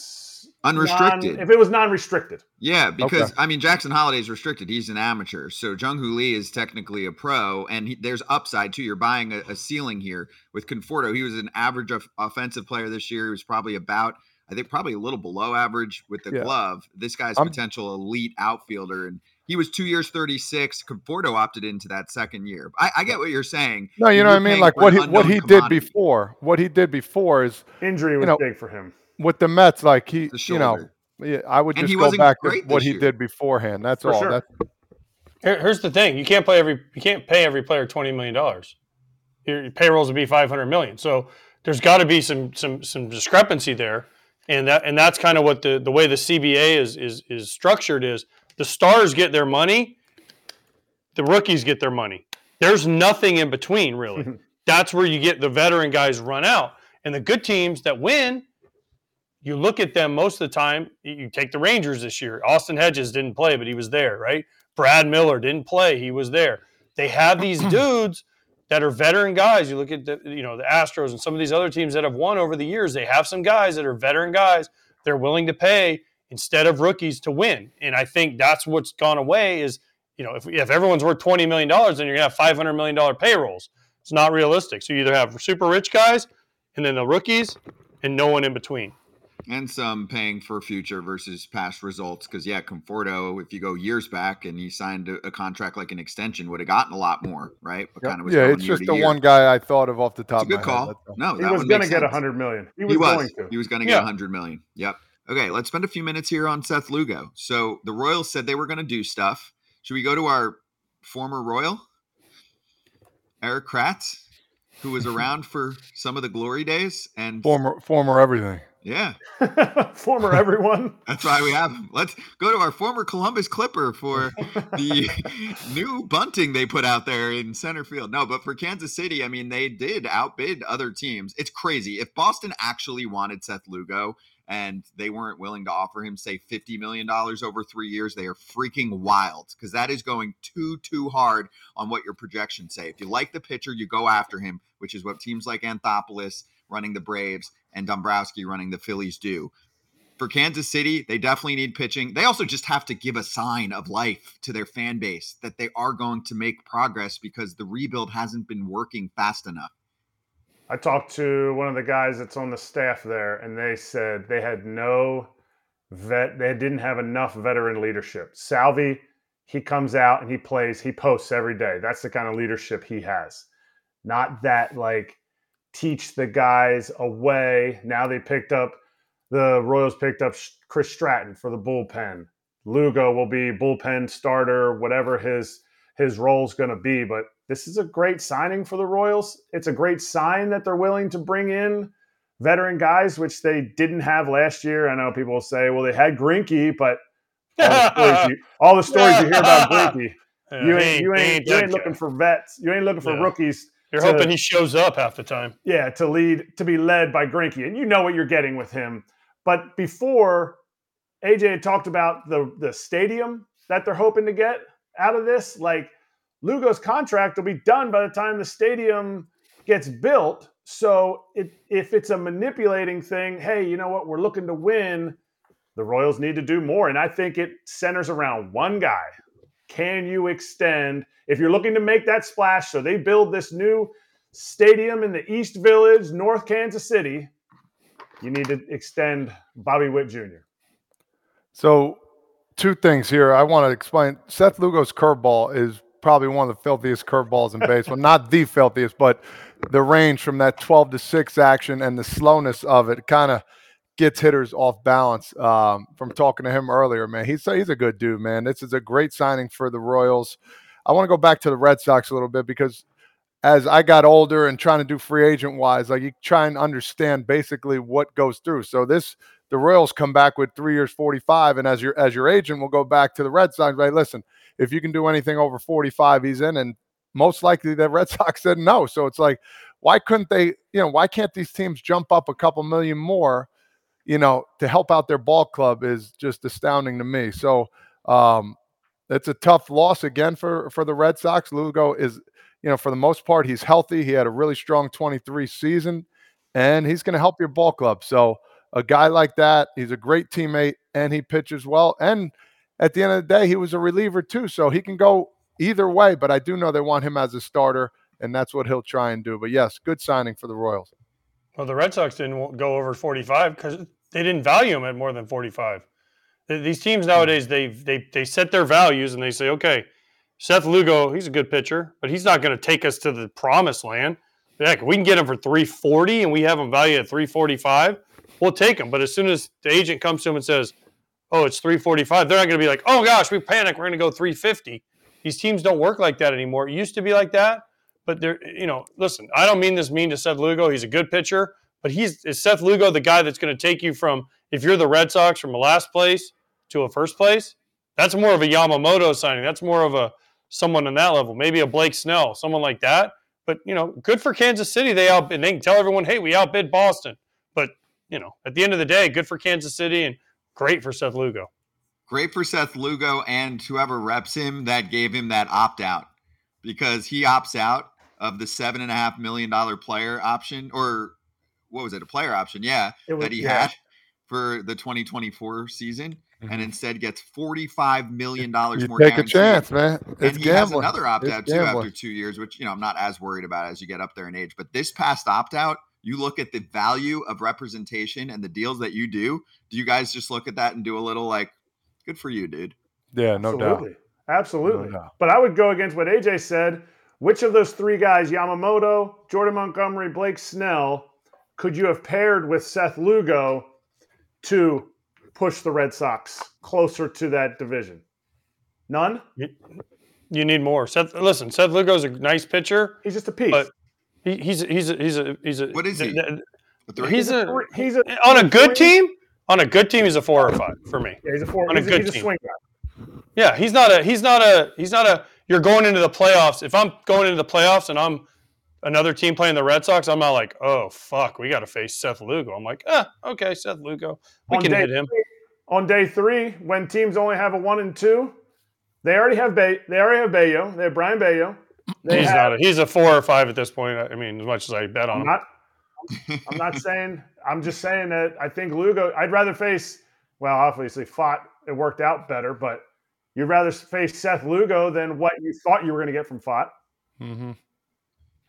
Unrestricted. non- if it was non-restricted. Yeah, because Okay. I mean Jackson Holliday is restricted. He's an amateur, so Jung Hoo Lee is technically a pro, and he, there's upside too. You're buying a, a ceiling here with Conforto. He was an average of, offensive player this year. He was probably about, I think, probably a little below average with the Yeah. glove. This guy's I'm- potential elite outfielder, and he was two years 36. Conforto opted into that second year. I, I get what you're saying. No, you know what I mean. Like what he what unknown he did before. What he did before is Injury was know, big for him. With the Mets. Like he, you know, yeah, I would just go back to what he year. did beforehand. That's For all. sure. That's Here, here's the thing: you can't play every you can't pay every player twenty million dollars. Your, your payrolls would be five hundred million. So there's got to be some some some discrepancy there, and that and that's kind of what the the way the CBA is is is structured is the stars get their money, the rookies get their money. There's nothing in between really. <laughs> that's where you get the veteran guys run out, and the good teams that win. You look at them most of the time. You take the Rangers this year. Austin Hedges didn't play, but he was there, right? Brad Miller didn't play; he was there. They have these <clears throat> dudes that are veteran guys. You look at the, you know, the Astros and some of these other teams that have won over the years. They have some guys that are veteran guys. They're willing to pay instead of rookies to win. And I think that's what's gone away. Is you know, if if everyone's worth twenty million dollars, then you're gonna have five hundred million dollar payrolls. It's not realistic. So you either have super rich guys, and then the rookies, and no one in between. And some paying for future versus past results. Because yeah, Conforto, if you go years back and he signed a, a contract like an extension, would have gotten a lot more, right? But kind of was yeah. It's just the year. one guy I thought of off the It's top a good of my head. call. That's. No, He that was going to get a hundred million. He was, He was. going to. He was going to get Yeah. a hundred million. Yep. Okay, let's spend a few minutes here on Seth Lugo. So the Royals said they were going to do stuff. Should we go to our former Royal, Erik Kratz, who was around for some of the glory days? And Former former everything. Yeah, <laughs> Former everyone. <laughs> that's why we have him. Let's go to our former Columbus Clipper for <laughs> the new bunting they put out there in center field. No, but for Kansas City, I mean, they did outbid other teams. It's crazy. If Boston actually wanted Seth Lugo and they weren't willing to offer him, say, $50 million over three years, they are freaking wild because that is going too, too hard on what your projections say. If you like the pitcher, you go after him, which is what teams like Anthopoulos running the Braves and Dombrowski running the Phillies do for Kansas City, they definitely need pitching. They also just have to give a sign of life to their fan base that they are going to make progress because the rebuild hasn't been working fast enough. I talked to one of the guys that's on the staff there, and they said they had no vet. They didn't have enough veteran leadership. Salvy, he comes out and he plays. He posts every day. That's the kind of leadership he has. Not that like teach the guys away. Now they picked up the Royals picked up Chris Stratton for the bullpen. Lugo will be bullpen starter, whatever his his role's going to be. But this is a great signing for the Royals. It's a great sign that they're willing to bring in veteran guys, which they didn't have last year. I know people will say, well, they had Greinke, but all the stories you, <laughs> all the stories you hear about <laughs> Greinke, you ain't, you ain't, you ain't looking for vets. You ain't looking for rookies. You're to- hoping he shows up half the time. yeah, to lead to be led by Greinke, and you know what you're getting with him. But before AJ had talked about the the stadium that they're hoping to get out of this, like Lugo's contract will be done by the time the stadium gets built. So it, if it's a manipulating thing, hey, you know what? We're looking to win. The Royals need to do more, and I think it centers around one guy. Can you extend if you're looking to make that splash? So they build this new stadium in the East Village, North Kansas City. You need to extend Bobby Witt Jr. So, two things here. I want to explain. Seth Lugo's curveball is probably one of the filthiest curveballs in baseball. <laughs> Not the filthiest, but the range from that 12 to 6 action and the slowness of it kind of gets hitters off balance. Um, from talking to him earlier, man, he's he's a good dude, man. This is a great signing for the Royals. I want to go back to the Red Sox a little bit because as I got older and trying to do free agent wise, like you try and understand basically what goes through. So this the Royals come back with three years, 45, and as your as your agent will go back to the Red Sox, right? Listen, if you can do anything over 45, he's in, and most likely the Red <laughs> Sox said no. So it's like, why couldn't they, you know, why can't these teams jump up a couple million more, you know, to help out their ball club is just astounding to me. So um, it's a tough loss again for for the Red Sox. Lugo is, you know, for the most part, he's healthy. He had a really strong 23 season, and he's going to help your ball club. So a guy like that, he's a great teammate, and he pitches well. And at the end of the day, he was a reliever too, so he can go either way. But I do know they want him as a starter, and that's what he'll try and do. But yes, good signing for the Royals. Well, the Red Sox didn't go over 45 because they didn't value him at more than 45. These teams nowadays they they they set their values and they say, okay, Seth Lugo, he's a good pitcher, but he's not going to take us to the promised land. Heck, we can get him for 340 and we have him valued at 345. We'll take him. But as soon as the agent comes to him and says, "Oh, it's 345," they're not going to be like, "Oh gosh, we panic. We're going to go 350." These teams don't work like that anymore. It used to be like that, but they're you know, listen. I don't mean this mean to Seth Lugo. He's a good pitcher, but he's is Seth Lugo the guy that's going to take you from if you're the Red Sox from a last place to a first place, that's more of a Yamamoto signing. That's more of a someone on that level, maybe a Blake Snell, someone like that. But you know, good for Kansas City. They out and they can tell everyone, hey, we outbid Boston. But you know, at the end of the day, good for Kansas City and great for Seth Lugo. Great for Seth Lugo and whoever reps him that gave him that opt out because he opts out of the seven and a half million dollar player option or what was it a player option yeah was, that he yeah. had for the 2024 season mm-hmm. and instead gets 45 million dollars more. Take a chance, man. It's and he gambling. has another opt out too after two years, which you know I'm not as worried about as you get up there in age. But this past opt out, you look at the value of representation and the deals that you do. Do you guys just look at that and do a little like, good for you, dude? Yeah, no Absolutely. doubt. Absolutely. No doubt. But I would go against what AJ said. Which of those three guys, Yamamoto, Jordan Montgomery, Blake Snell, could you have paired with Seth Lugo to push the Red Sox closer to that division? None. You, need more. Seth, listen, Seth Lugo's a nice pitcher. He's just a piece. But he, he's he's a, he's a he's a. What is he? he's, he's a, a he's a on a good team. On a good team, he's a four or five for me. Yeah, he's a four. On a good a, team. swing guy. Yeah, he's not a he's not a he's not a. You're going into the playoffs. If I'm going into the playoffs and I'm another team playing the Red Sox, I'm not like, oh fuck, we got to face Seth Lugo. I'm like, ah, okay, Seth Lugo, we on can hit him. Three, on day three, when teams only have a one and two, they already have Bay, they already have Bello. They have Brayan Bello. They he's have, not. A, he's a four or five at this point. I mean, as much as I bet on I'm him. Not, I'm not saying. I'm just saying that I think Lugo. I'd rather face. Well, obviously, fought. It worked out better, but you'd rather face Seth Lugo than what you thought you were going to get from Fott. Mm-hmm.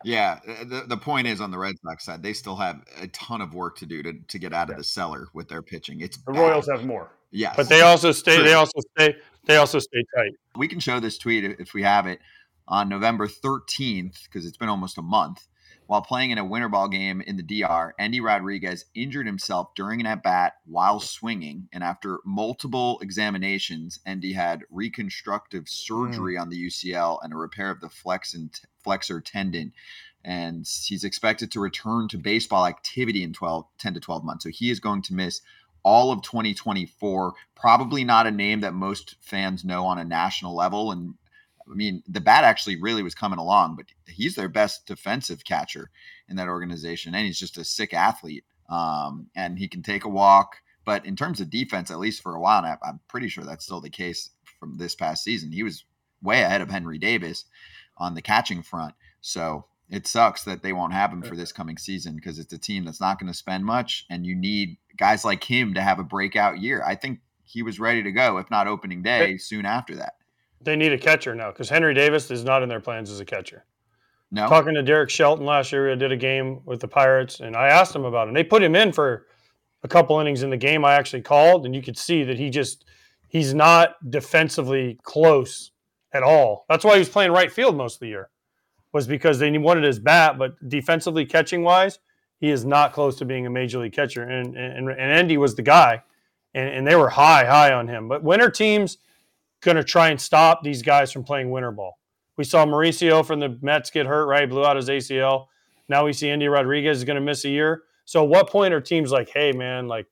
Yeah, uh, the, the point is on the Red Sox side, they still have a ton of work to do to, to get out of the cellar with their pitching. It's the bad. Royals have more. Yes, but they also stay. True. They also stay. They also stay tight. We can show this tweet if we have it on November 13th because it's been almost a month. While playing in a winter ball game in the DR, Endy Rodriguez injured himself during an at bat while swinging. And after multiple examinations, Endy had reconstructive surgery mm. on the UCL and a repair of the flex and t- flexor tendon. And he's expected to return to baseball activity in 12, 10 to 12 months. So he is going to miss all of 2024. Probably not a name that most fans know on a national level. And I mean, the bat actually really was coming along, but he's their best defensive catcher in that organization, and he's just a sick athlete. Um, and he can take a walk. But in terms of defense, at least for a while, and I'm pretty sure that's still the case from this past season. He was way ahead of Henry Davis on the catching front. So it sucks that they won't have him for this coming season because it's a team that's not going to spend much, and you need guys like him to have a breakout year. I think he was ready to go, if not opening day, soon after that. They need a catcher now because Henry Davis is not in their plans as a catcher. No. Talking to Derek Shelton last year, I did a game with the Pirates, and I asked him about it. And they put him in for a couple innings in the game. I actually called, and you could see that he just he's not defensively close at all. That's why he was playing right field most of the year, was because they wanted his bat, but defensively catching wise, he is not close to being a major league catcher. And and, and Endy was the guy, and, and they were high high on him. But winter teams going to try and stop these guys from playing winter ball. We saw Mauricio from the Mets get hurt, right? Blew out his ACL. Now we see Endy Rodriguez is going to miss a year. So, at what point are teams like, hey, man, like,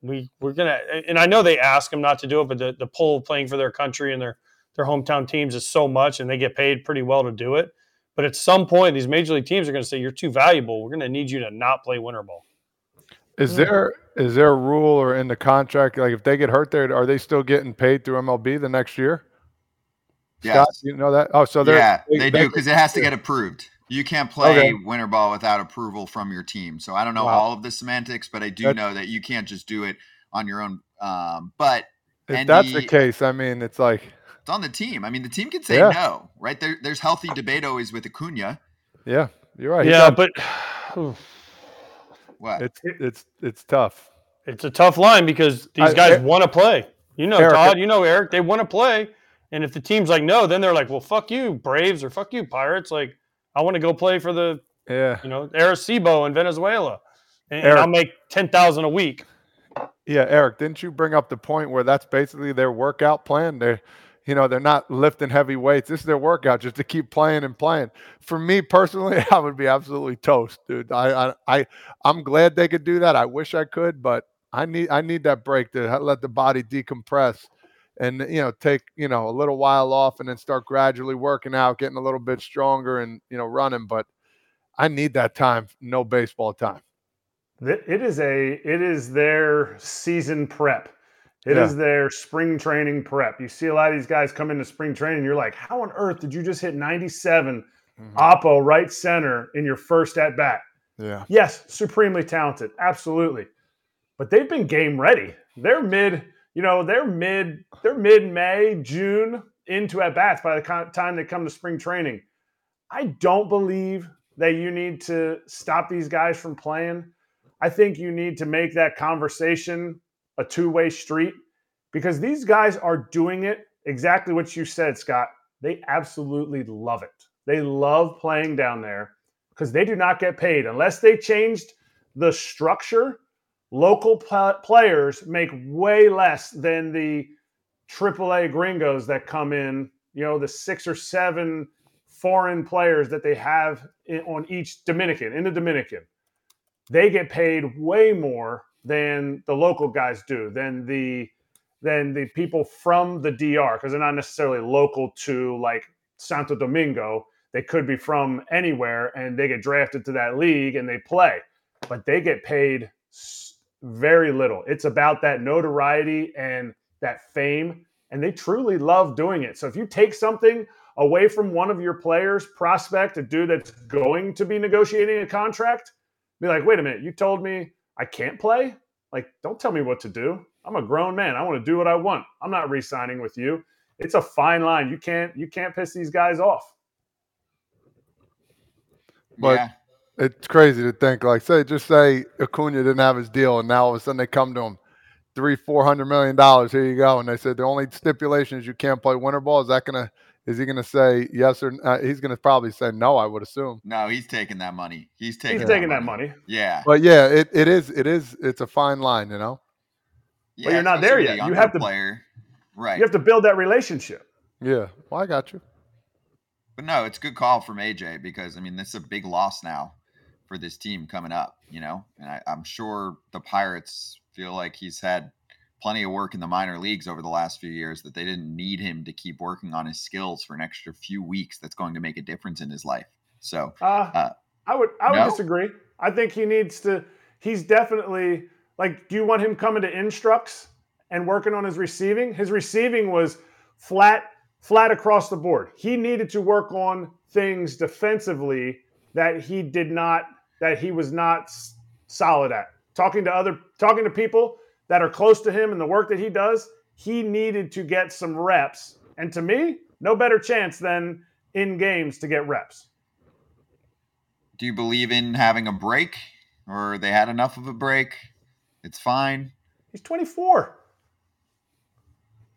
we we're gonna and I know they ask them not to do it, but the, the pull playing for their country and their their hometown teams is so much and they get paid pretty well to do it. But at some point, these major league teams are going to say, You're too valuable. We're going to need you to not play winter ball. Is hmm. there is there a rule or in the contract like if they get hurt there, are they still getting paid through MLB the next year? Yes. Scott, you know that? Oh, so they're yeah, they, do because it has to get approved. You can't play Okay. winter ball without approval from your team. So I don't know Wow. all of the semantics, but I do That- know that you can't just do it on your own. Um, but If that's the case, I mean, it's like, it's on the team. I mean, the team can say Yeah. no, right? There, there's healthy debate always with Acuna. yeah, you're right. Yeah, got- but <sighs> <sighs> <sighs> What? it's it's it's tough. it's a tough line because these I- guys want to play. You know, Eric, Todd, you know, Eric, they want to play. And if the team's like, no, then they're like, well, fuck you, Braves, or fuck you, Pirates. Like, I want to go play for the, Yeah, you know, Arecibo in Venezuela. And, and I'll make 10000 a week. yeah. Eric, didn't you bring up the point where that's basically their workout plan? They, you know, they're not lifting heavy weights. This is their workout just to keep playing and playing. For me personally, <laughs> I would be absolutely toast, dude. I I, I I'm glad they could do that. I wish I could, but I need I need that break to let the body decompress and you know take you know a little while off and then start gradually working out, getting a little bit stronger and you know running. But I need that time, no baseball time. It is a it is their season prep. It is Yeah. their spring training prep. You see a lot of these guys come into spring training. You're like, how on earth did you just hit 97 mm-hmm. oppo right center in your first at bat? Yeah. Yes, supremely talented, absolutely. But they've been game ready. They're mid, you know, they're mid, they're mid May, June into at bats by the time they come to spring training. I don't believe that you need to stop these guys from playing. I think you need to make that conversation a two way street because these guys are doing it exactly what you said, Scott. They absolutely love it. They love playing down there because they do not get paid unless they changed the structure. Local pl- players make way less than the AAA gringos that come in. You know, the six or seven foreign players that they have in, on each Dominican in the Dominican. They get paid way more than the local guys do, than the than the people from the DR because they're not necessarily local to like Santo Domingo. They could be from anywhere and they get drafted to that league and they play, but they get paid very little. It's about that notoriety and that fame, and they truly love doing it. So if you take something away from one of your players, prospect, a dude that's going to be negotiating a contract, be like, wait a minute, you told me I can't play? Like, don't tell me what to do. I'm a grown man. I want to do what I want. I'm not re-signing with you. It's a fine line. You can't you can't piss these guys off. But- yeah. It's crazy to think like say just say Acuna didn't have his deal and now all of a sudden they come to him three four hundred million dollars here you go and they said the only stipulation is you can't play winter ball is that gonna is he gonna say yes or uh, he's gonna probably say no I would assume No, he's taking that money. He's taking. He's that taking that money. Yeah. but yeah it, it is it is it's a fine line you know yeah but you're not there yet. You have to- player. Right. You have to build that relationship. yeah well I got you But no, it's a good call from AJ because I mean this is a big loss now for this team coming up, you know, and I, I'm sure the Pirates feel like he's had plenty of work in the minor leagues over the last few years that they didn't need him to keep working on his skills for an extra few weeks. That's going to make a difference in his life. So Uh, Uh, I would I would no? disagree. I think he needs to. He's definitely like. Do you want him coming to instructs and working on his receiving? His receiving was flat flat across the board. He needed to work on things defensively that he did not that he was not solid at. Talking to other talking to people that are close to him and the work that he does, he needed to get some reps. And to me, no better chance than in games to get reps. do you believe in having a break or they had enough of a break? It's fine. He's 24.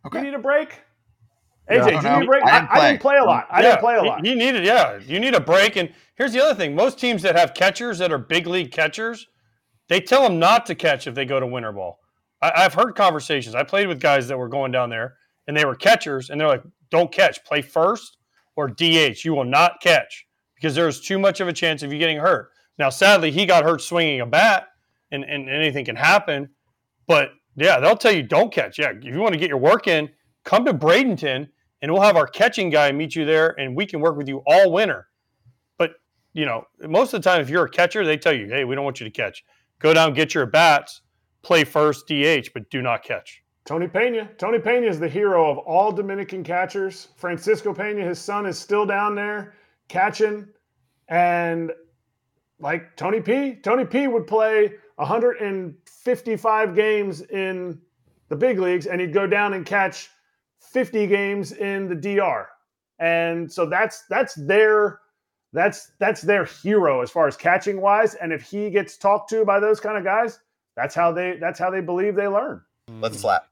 Okay. You need a break? AJ, I do you know. need a break? I I, didn't I didn't play. play a lot. I Yeah, didn't play a lot. He needed, yeah, you need a break. And here's the other thing: most teams that have catchers that are big league catchers, they tell them not to catch if they go to winter ball. I, I've heard conversations. I played with guys that were going down there, and they were catchers, and they're like, "Don't catch, play first or DH. You will not catch because there is too much of a chance of you getting hurt." Now, sadly, he got hurt swinging a bat, and, and anything can happen. But yeah, they'll tell you don't catch. Yeah, if you want to get your work in, come to Bradenton and we'll have our catching guy meet you there, and we can work with you all winter. But you know, most of the time, if you're a catcher, they tell you, "Hey, we don't want you to catch. Go down, get your bats, play first DH, but do not catch." Tony Pena. Tony Pena is the hero of all Dominican catchers. Francisco Pena, his son, is still down there catching. And like Tony P, Tony P would play 155 games in the big leagues and he'd go down and catch 50 games in the DR. And so that's that's their that's that's their hero as far as catching wise. And if he gets talked to by those kind of guys, that's how they that's how they believe they learn. Let's slap.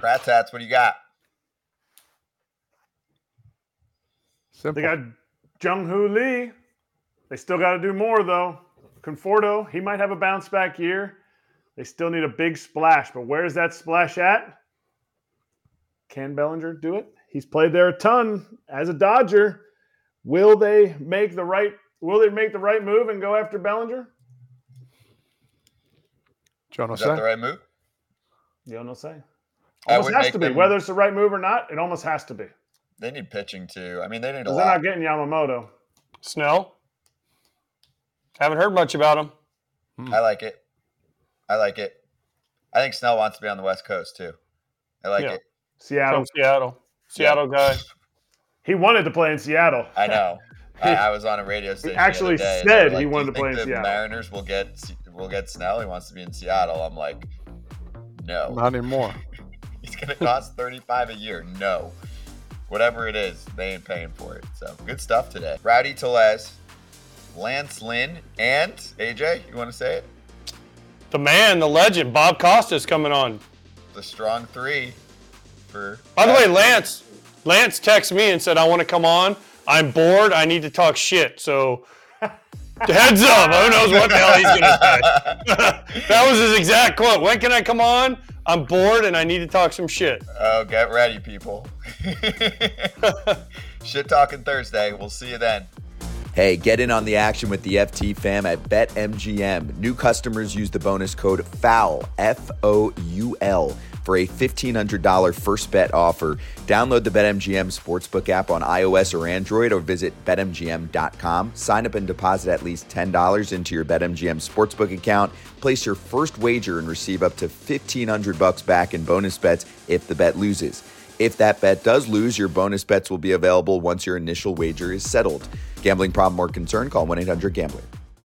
Kratz hats, what do you got? Simple. They got Jung Hoo Lee. They still got to do more though. Conforto, he might have a bounce back year. They still need a big splash, but where's that splash at? Can Bellinger do it? He's played there a ton as a Dodger. Will they make the right? Will they make the right move and go after Bellinger? John Is that the right move? You don't know. Say I almost has to be. them- Whether it's the right move or not, it almost has to be. They need pitching too. I mean, they need a Because they're not getting Yamamoto. Snell. Haven't heard much about him. I like it. I like it. I think Snell wants to be on the West Coast too. I like Yeah. it. Seattle. From Seattle. Seattle guy. He wanted to play in Seattle. I know. <laughs> I, I was on a radio station. the other actually day, and they were said he like, "Do wanted to play in the Seattle." Mariners will get will get Snell. He wants to be in Seattle. I'm like, no. Not anymore. <laughs> He's gonna cost 35 a year. No. Whatever it is, they ain't paying for it. So good stuff today. Rowdy Tellez, Lance Lynn, and AJ. You want to say it? The man, the legend, Bob Costas coming on. The strong three for. By the way, Lance, Lance texted me and said, I want to come on. I'm bored. I need to talk shit. So <laughs> heads up. Who knows what the hell he's going to say? <laughs> that was his exact quote. When can I come on? I'm bored and I need to talk some shit. Oh, get ready, people. <laughs> Shit talking Thursday. We'll see you then. Hey, get in on the action with the FT fam at BetMGM. New customers use the bonus code FOUL, F O U L, for a $1,500 first bet offer. Download the BetMGM Sportsbook app on iOS or Android or visit BetMGM.com. Sign up and deposit at least $10 into your BetMGM Sportsbook account. Place your first wager and receive up to 1500 bucks back in bonus bets if the bet loses. If that bet does lose, your bonus bets will be available once your initial wager is settled. Gambling problem or concern? Call 1 800 Gambler.